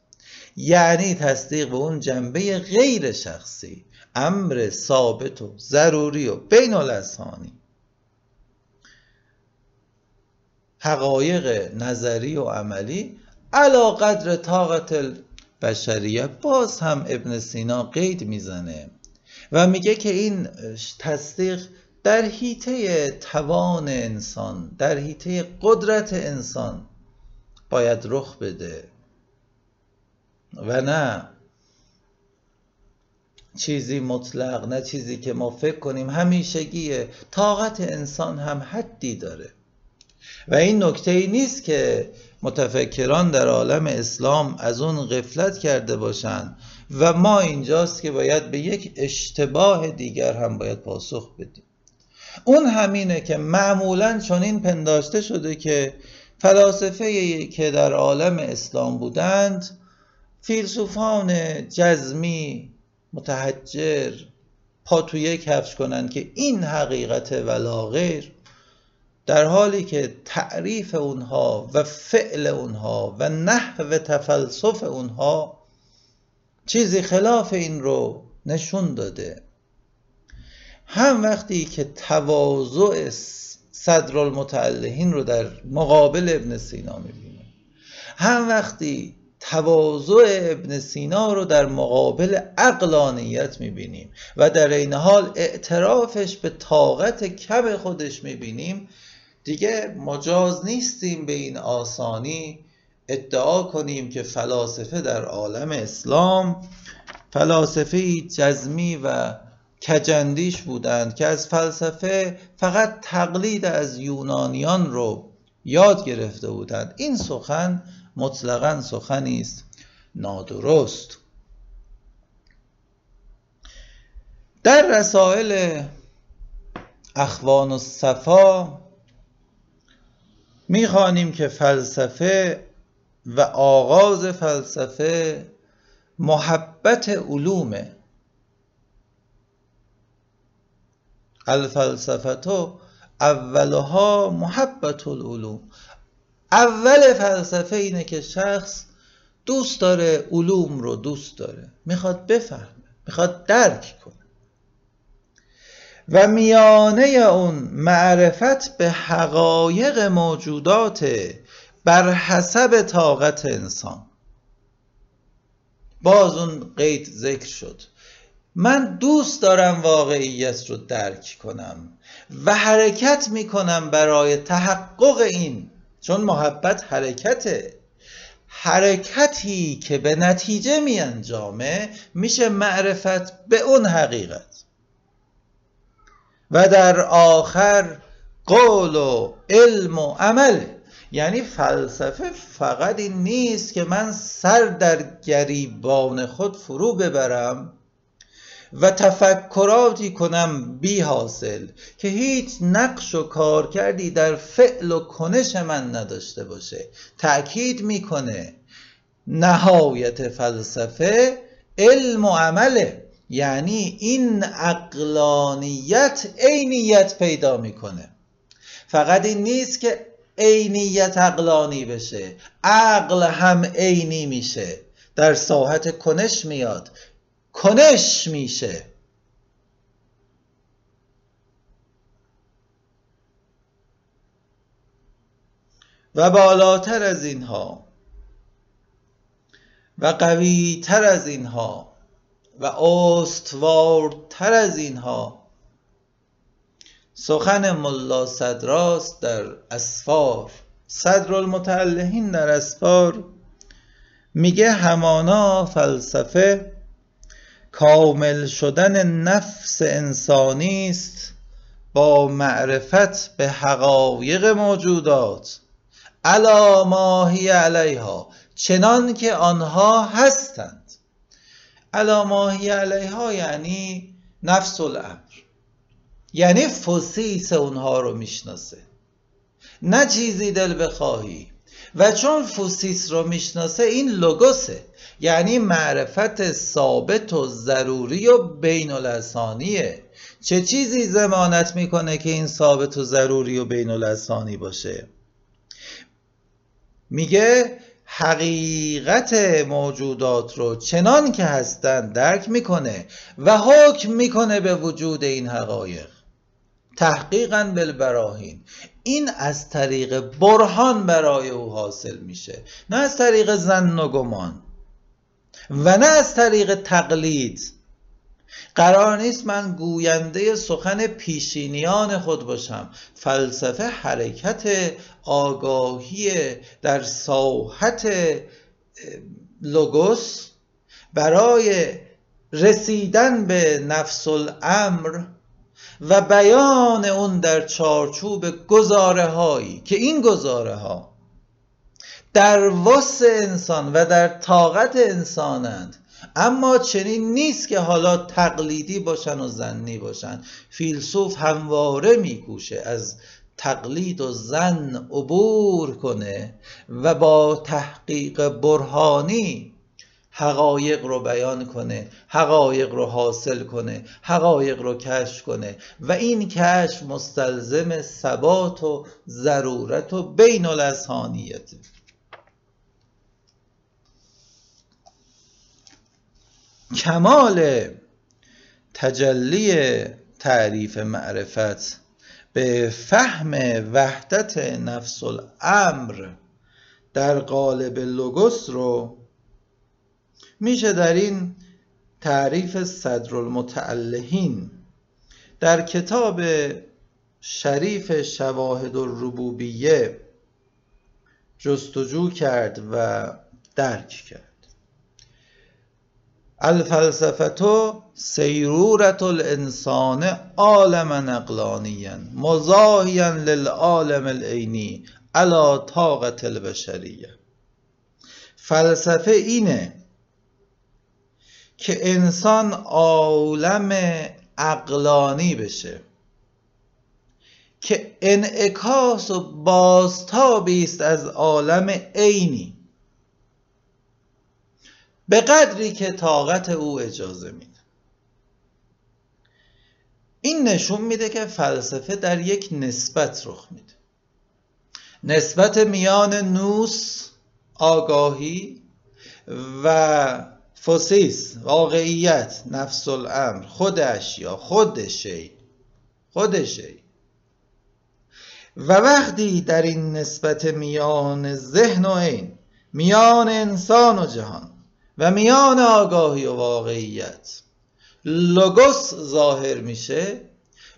یعنی تصدیق به اون جنبه غیر شخصی. امر ثابت و ضروری و بین الاسانی حقایق نظری و عملی علا قدر طاقت بشریه باز هم ابن سینا قید می‌زنه و میگه که این تصدیق در حیطه توان انسان در حیطه قدرت انسان باید رخ بده. و نه چیزی مطلق نه چیزی که ما فکر کنیم همیشگیه. طاقت انسان هم حدی داره. و این نکته ای نیست که متفکران در عالم اسلام از اون غفلت کرده باشند و ما اینجاست که باید به یک اشتباه دیگر هم باید پاسخ بدیم. اون همینه که معمولا چنین پنداشته شده که فلاسفه که در عالم اسلام بودند فیلسوفان جزمی متحجر پا تو یک کفش کنند که این حقیقت غیر در حالی که تعریف اونها و فعل اونها و نحو تفلسف اونها چیزی خلاف این رو نشون داده. هم وقتی که تواضع صدر المتعلهین رو در مقابل ابن سینا می‌بینیم هم وقتی تواضع ابن سینا رو در مقابل اقلانیت می‌بینیم و در این حال اعترافش به طاقت کم خودش می‌بینیم دیگه مجاز نیستیم به این آسانی ادعا کنیم که فلاسفه در عالم اسلام فلاسفه جزمی و کجندیش بودند که از فلسفه فقط تقلید از یونانیان رو یاد گرفته بودند. این سخن مطلقا سخنی است. نادرست. در رسائل اخوان و صفا می‌خوانیم که فلسفه و آغاز فلسفه محبت علومه. الفلسفه اولها محبت العلوم. اول فلسفه اینه که شخص دوست داره علوم رو دوست داره. می‌خواد بفهمه می‌خواد درک کنه. و میانه اون معرفت به حقایق موجودات بر حسب طاقت انسان. باز اون قید ذکر شد. من دوست دارم واقعیت رو درک کنم و حرکت می‌کنم برای تحقق این چون محبت حرکته. حرکتی که به نتیجه می انجامه میشه معرفت به اون حقیقت. و در آخر قول و علم و عمل. یعنی فلسفه فقط این نیست که من سر در گریبان خود فرو ببرم و تفکراتی کنم بی حاصل که هیچ نقش و کار کردی در فعل و کنش من نداشته باشه. تأکید می‌کنه نهایت فلسفه علم و عمله. یعنی این اقلانیت عینیت پیدا می‌کنه. فقط این نیست که عینیت اقلانی بشه. عقل هم عینی میشه. در ساحت کنش میاد. کنش میشه. و بالاتر از اینها و قویتر از اینها و استوارتر از اینها. سخن ملا صدراست در اسفار. صدر المتعلهین در اسفار. میگه همانا فلسفه کامل شدن نفس انسانی است با معرفت به حقایق موجودات. علا ماهی علیها. چنان که آنها هستند. علاماهی علیها یعنی نفس الامر یعنی فسیس اونها رو می‌شناسه. نه چیزی دل بخواهی. و چون فوسیس رو می‌شناسه این لوگوسه. یعنی معرفت ثابت و ضروری و بین الاسانیه. چه چیزی زمانت می‌کنه که این ثابت و ضروری و بین الاسانی باشه؟ میگه حقیقت موجودات رو چنان که هستن درک می‌کنه و حکم می‌کنه به وجود این حقایق. تحقیقا بالبراهین. این از طریق برهان برای او حاصل میشه. نه از طریق زن و گمان. و نه از طریق تقلید. قرار نیست من گوینده سخن پیشینیان خود باشم. فلسفه حرکت آگاهی در ساحت لوگوس برای رسیدن به نفس الامر و بیان اون در چارچوب گزاره هایی که این گزاره ها در وس انسان و در طاقت انسانند اما چنین نیست که حالا تقلیدی باشن و زنی باشن. فیلسوف همواره میکوشه از تقلید و زن عبور کنه و با تحقیق برهانی حقایق رو بیان کنه حقایق رو حاصل کنه حقایق رو کشف کنه. و این کشف مستلزم ثبات و ضرورت و بین کمال تجلی تعریف معرفت به فهم وحدت نفس الامر در قالب لوگوس رو میشه در این تعریف صدر المتعلهین در کتاب شریف شواهد الربوبیه جستجو کرد و درک کرد. الفلسفه سیرورت الانسان عالما نقلانیا مزاحیا للعالم العینی علا طاقت البشریه. فلسفه اینه که انسان عالم عقلانی بشه که انعکاس و بازتابی است از عالم عینی. به قدری که طاقت او اجازه میده. این نشون میده که فلسفه در یک نسبت رخ میده. نسبت میان نوس آگاهی و فوسیس واقعیت نفس الامر خود اشیا خود شی خود شی. و وقتی در این نسبت میان ذهن و عین میان انسان و جهان و میان آگاهی و واقعیت. لوگوس ظاهر میشه.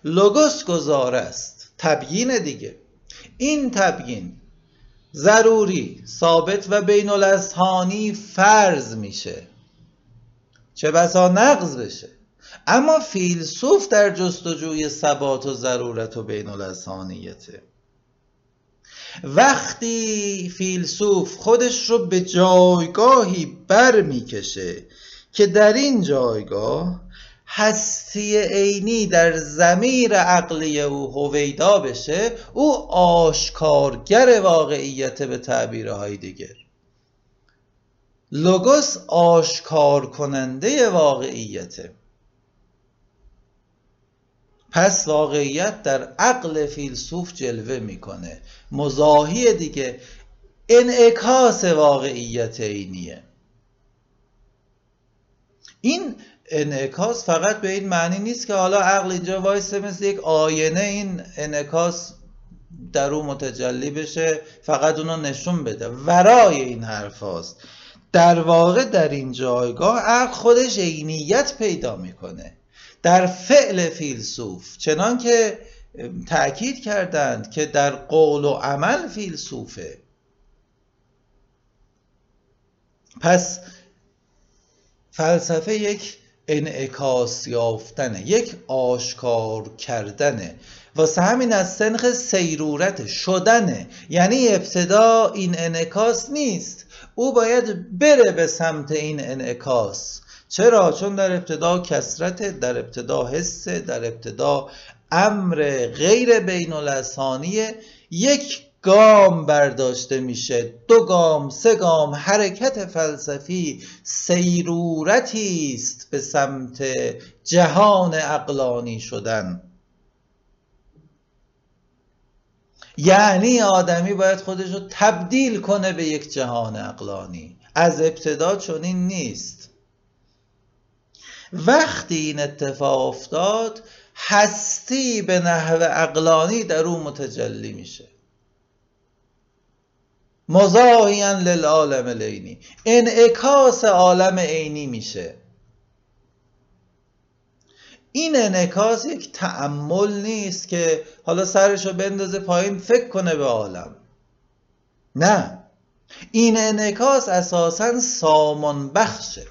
لوگوس گذاره است. تبیین دیگه. این تبیین ضروری ثابت و بین فرض میشه. چه بسا نقض بشه. اما فیلسوف در جستجوی ثبات و ضرورت و بین الاسهانیته وقتی فیلسوف خودش رو به جایگاهی بر می‌کشه که در این جایگاه هستی عینی در زمیر عقلی او هویدا بشه او آشکارگر واقعیت به تعبیرهای دیگر لوگوس آشکار کننده واقعیته. پس واقعیت در عقل فیلسوف جلوه می‌کنه. مزاحی دیگه انعکاس واقعیت عینیه. این انعکاس فقط به این معنی نیست که حالا عقل اینجا وایسته مثل یک آینه این انعکاس در او متجلی بشه فقط اونو نشون بده. ورای این حرف هاست. در واقع در این جایگاه عقل خودش عینیت پیدا می‌کنه. در فعل فیلسوف چنان که تأکید کردند که در قول و عمل فیلسوفه. پس فلسفه یک انعکاس یافتنه یک آشکار کردنه. واسه همین از سنخ سیرورت شدنه. یعنی ابتدا این انعکاس نیست. او باید بره به سمت این انعکاس. چرا؟ چون در ابتدا کسرت در ابتدا حسه در ابتدا امر غیر بین یک گام برداشته میشه. دو گام سه گام حرکت فلسفی سیرورتی است به سمت جهان اقلانی شدن. یعنی آدمی باید خودش رو تبدیل کنه به یک جهان اقلانی از ابتدا چنین نیست. وقتی این اتفاق افتاد هستی به نحو اقلانی در او متجلی میشه. مزاحیاً للعالم لینی انعکاس عالم عینی میشه. این انعکاس یک تعمل نیست که حالا سرشو بندازه پایین فکر کنه به عالم. نه. این انعکاس اساسا سامان بخشه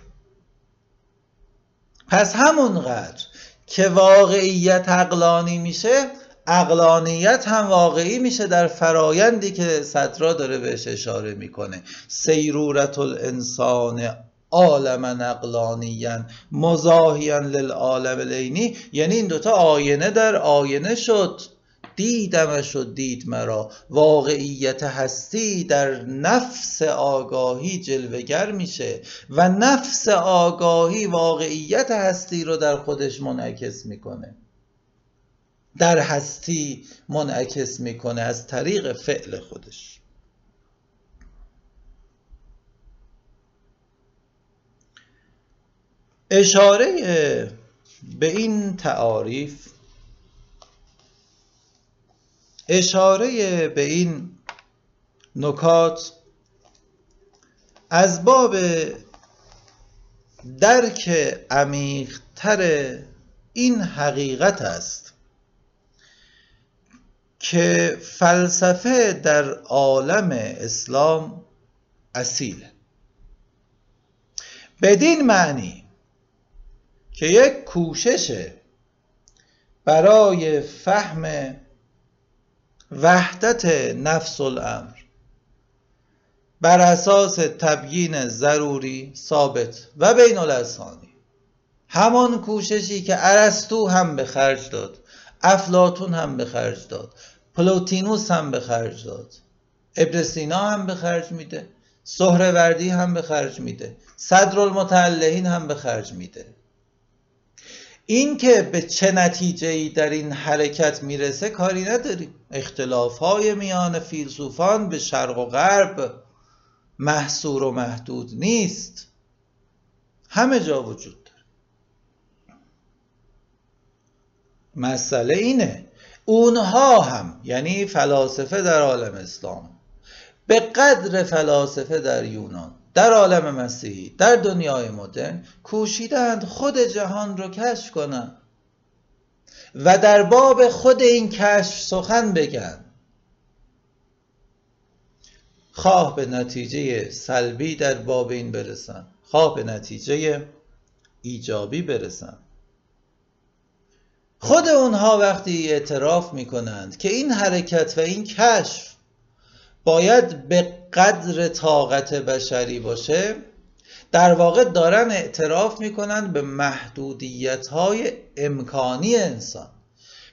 پس همونقدر که واقعیت عقلانی میشه اقلانیت هم واقعی میشه در فرایندی که صدرا داره بهش اشاره می‌کنه. سیرورت الانسان عالما اقلانیا مزاحیا للعالم لینی یعنی این دوتا آینه در آینه شد. دیدمش و دید مرا. واقعیت هستی در نفس آگاهی جلوگر میشه و نفس آگاهی واقعیت هستی رو در خودش منعکس می‌کنه. در هستی منعکس می‌کنه از طریق فعل خودش. اشاره به این تعاریف اشاره به این نکات از باب درک عمیقتر این حقیقت است که فلسفه در عالم اسلام اصیل. بدین معنی که یک کوشش برای فهم وحدت نفس الامر. بر اساس تبیین ضروری ثابت و بین الاسانی. همان کوششی که ارسطو هم به خرج داد افلاتون هم به خرج داد پلوتینوس هم به خرج داد ابن سینا هم به خرج میده سهروردی هم به خرج میده صدر المتعلهین هم به خرج میده. این که به چه نتیجه ای در این حرکت می‌رسه کاری نداریم. اختلاف های میان فیلسوفان به شرق و غرب محصور و محدود نیست. همه جا وجود داره. مسئله اینه. اونها هم یعنی فلاسفه در عالم اسلام به قدر فلاسفه در یونان در عالم مسیحی در دنیای مدرن کوشیدند خود جهان رو کشف کنند و در باب خود این کشف سخن بگن. خواه به نتیجه سلبی در باب این برسن. خواه به نتیجه ایجابی برسن. خود اونها وقتی اعتراف می‌کنند که این حرکت و این کشف باید به قدر طاقت بشری باشه در واقع دارن اعتراف می‌کنن به محدودیت های امکانی انسان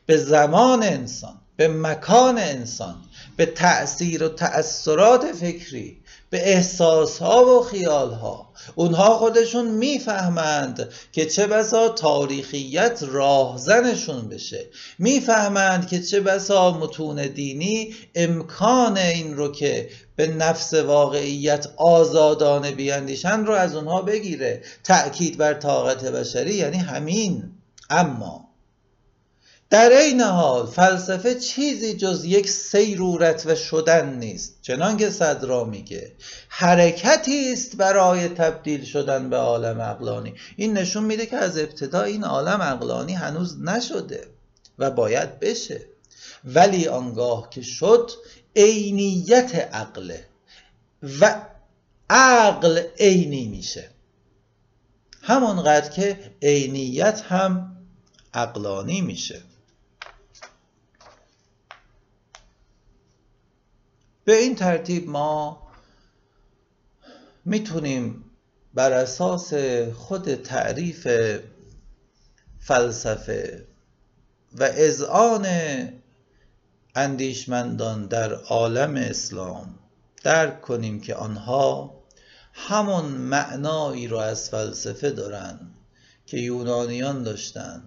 به زمان انسان به مکان انسان به تأثیر و تأثیرات فکری. به احساس ها و خیال ها اونها خودشون می‌فهمند که چه بسا تاریخیت راهزنشون بشه. می‌فهمند که چه بسا متون دینی امکان این رو که به نفس واقعیت آزادانه بیاندیشن رو از اونها بگیره. تأکید بر طاقت بشری یعنی همین. اما در این حال فلسفه چیزی جز یک سیرورت و شدن نیست. چنان که صدرا میگه حرکتی است برای تبدیل شدن به عالم اقلانی این نشون میده که از ابتدا این عالم اقلانی هنوز نشده و باید بشه. ولی آنگاه که شد عینیت عقله و عقل عینی میشه. همانقدر که عینیت هم عقلانی میشه. به این ترتیب ما می‌تونیم بر اساس خود تعریف فلسفه و اذعان اندیشمندان در عالم اسلام درک کنیم که آنها همون معنایی رو از فلسفه دارن که یونانیان داشتن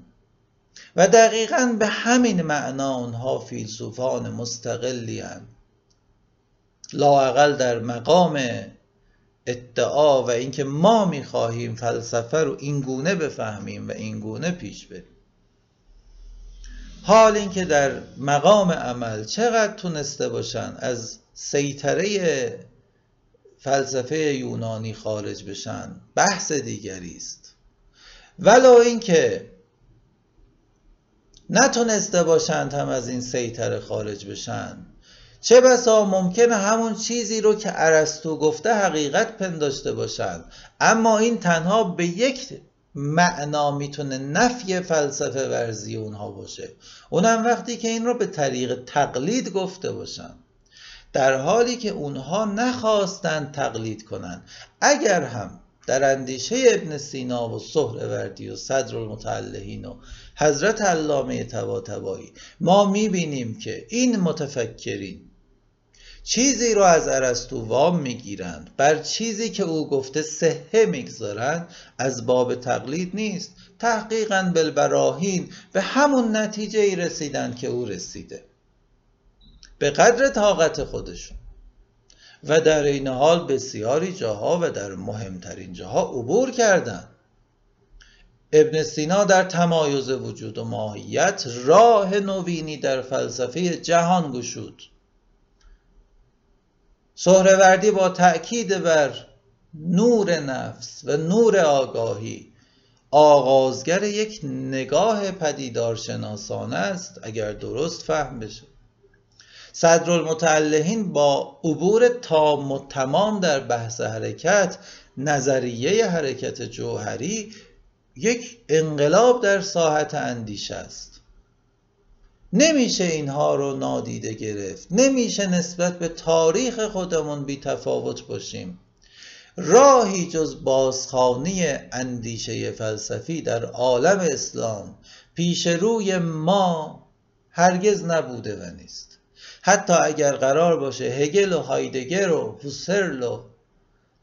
و دقیقا به همین معنا آنها فیلسوفان مستقلی هن. لاقل در مقام ادعا و اینکه ما می‌خواهیم فلسفه رو اینگونه بفهمیم و اینگونه پیش بریم. حال اینکه در مقام عمل چقدر تونسته باشن از سیطره فلسفه یونانی خارج بشن بحث دیگری است. ولو اینکه نتونسته باشند هم از این سیطره خارج بشن چه بسا ممکنه همون چیزی رو که ارسطو گفته حقیقت پنداشته باشند. اما این تنها به یک معنا می‌تونه نفی فلسفه ورزی اونها باشه. اونم وقتی که این رو به طریق تقلید گفته باشن در حالی که اونها نخواستند تقلید کنند. اگر هم در اندیشه ابن سینا و وردی و صدر المتعلهین و حضرت علامه طباطبایی ما می‌بینیم که این متفکرین چیزی رو از ارسطو وام می‌گیرند. بر چیزی که او گفته صحه می‌گذارند از باب تقلید نیست. تحقیقا بالبراهین به همون نتیجه ای رسیدند که او رسیده. به قدر طاقت خودشون. و در این حال بسیاری جاها و در مهمترین جاها عبور کردند. ابن سینا در تمایز وجود و ماهیت راه نوینی در فلسفه جهان گشود. سهروردی با تأکید بر نور نفس و نور آگاهی آغازگر یک نگاه پدیدارشناسانه است اگر درست فهم بشه. صدر المتعلهین با عبور تام و تمام در بحث حرکت نظریه حرکت جوهری یک انقلاب در ساحت اندیشه است. نمیشه اینها رو نادیده گرفت. نمیشه نسبت به تاریخ خودمون بی تفاوت باشیم. راهی جز بازخانی اندیشه فلسفی در عالم اسلام پیش روی ما هرگز نبوده و نیست. حتی اگر قرار باشه هگل و هایدگر و هوسرل و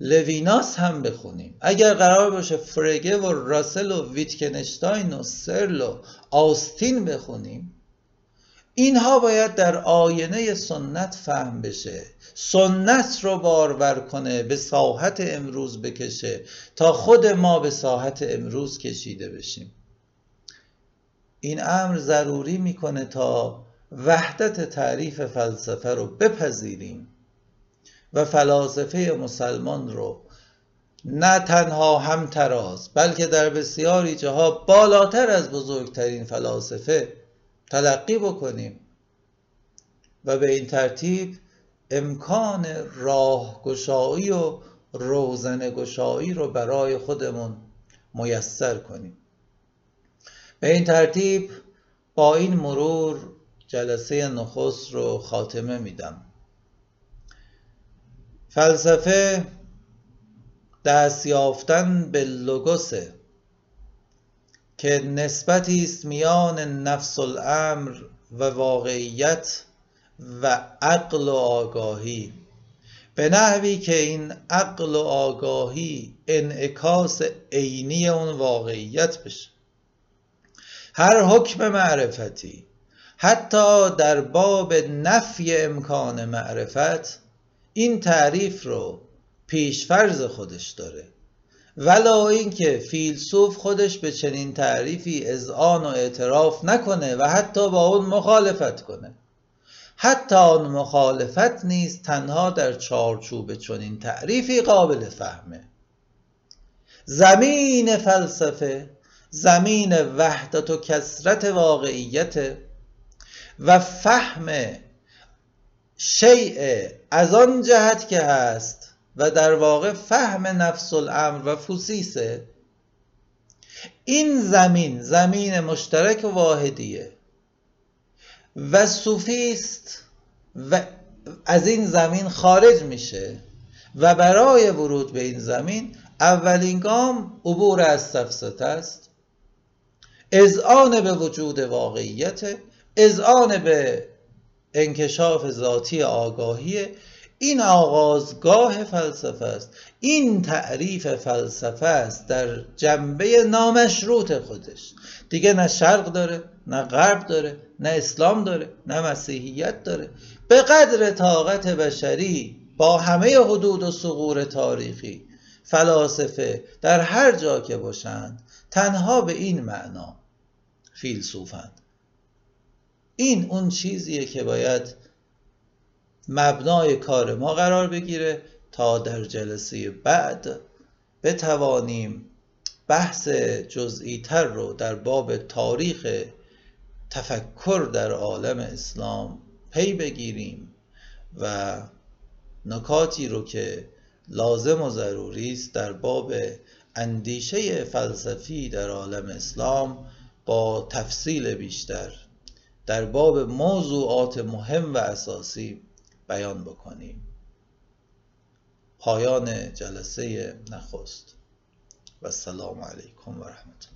لویناس هم بخونیم. اگر قرار باشه فرگه و راسل و ویتکنشتاین و سرل و آستین بخونیم اینها باید در آینه سنت فهم بشه. سنت رو بارور کنه به ساحت امروز بکشه تا خود ما به ساحت امروز کشیده بشیم. این امر ضروری می‌کنه تا وحدت تعریف فلسفه رو بپذیریم و فلاسفه مسلمان رو نه تنها همتراز بلکه در بسیاری جاها بالاتر از بزرگترین فلاسفه تلقی بکنیم. و به این ترتیب امکان راهگشایی و روزنگشایی رو برای خودمون میسر کنیم. به این ترتیب با این مرور جلسه نخست رو خاتمه میدم. فلسفه دست یافتن به لوگوسه. که نسبتی است میان نفس الامر و واقعیت و عقل و آگاهی. به نحوی که این عقل و آگاهی انعکاس عینی اون واقعیت بشه. هر حکم معرفتی حتی در باب نفی امکان معرفت این تعریف رو پیشفرز خودش داره. ولا اینکه فیلسوف خودش به چنین تعریفی اذعان و اعتراف نکنه و حتی با اون مخالفت کنه. حتی آن مخالفت نیست تنها در چارچوب چنین تعریفی قابل فهمه. زمین فلسفه زمین وحدت و کسرت واقعیت و فهم شیء از آن جهت که هست و در واقع فهم نفس الامر و فوسیسه این زمین زمین مشترک واحدیه. و صوفیست و از این زمین خارج میشه. و برای ورود به این زمین اولین گام عبور از سفسطه است اذعان به وجود واقعیت اذعان به انکشاف ذاتی آگاهی. این آغازگاه فلسفه است. این تعریف فلسفه است در جنبه نامشروط خودش. دیگه نه شرق داره نه غرب داره نه اسلام داره نه مسیحیت داره. به قدر طاقت بشری با همه حدود و سغور تاریخی فلاسفه در هر جا که باشند تنها به این معنا فیلسوفند. این اون چیزیه که باید مبنای کار ما قرار بگیره تا در جلسه بعد بتوانیم بحث جزئی تر رو در باب تاریخ تفکر در عالم اسلام پی بگیریم و نکاتی رو که لازم و ضروری است در باب اندیشه فلسفی در عالم اسلام با تفصیل بیشتر در باب موضوعات مهم و اساسی بیان بکنیم. پایان جلسه نخست. و السلام علیکم و رحمت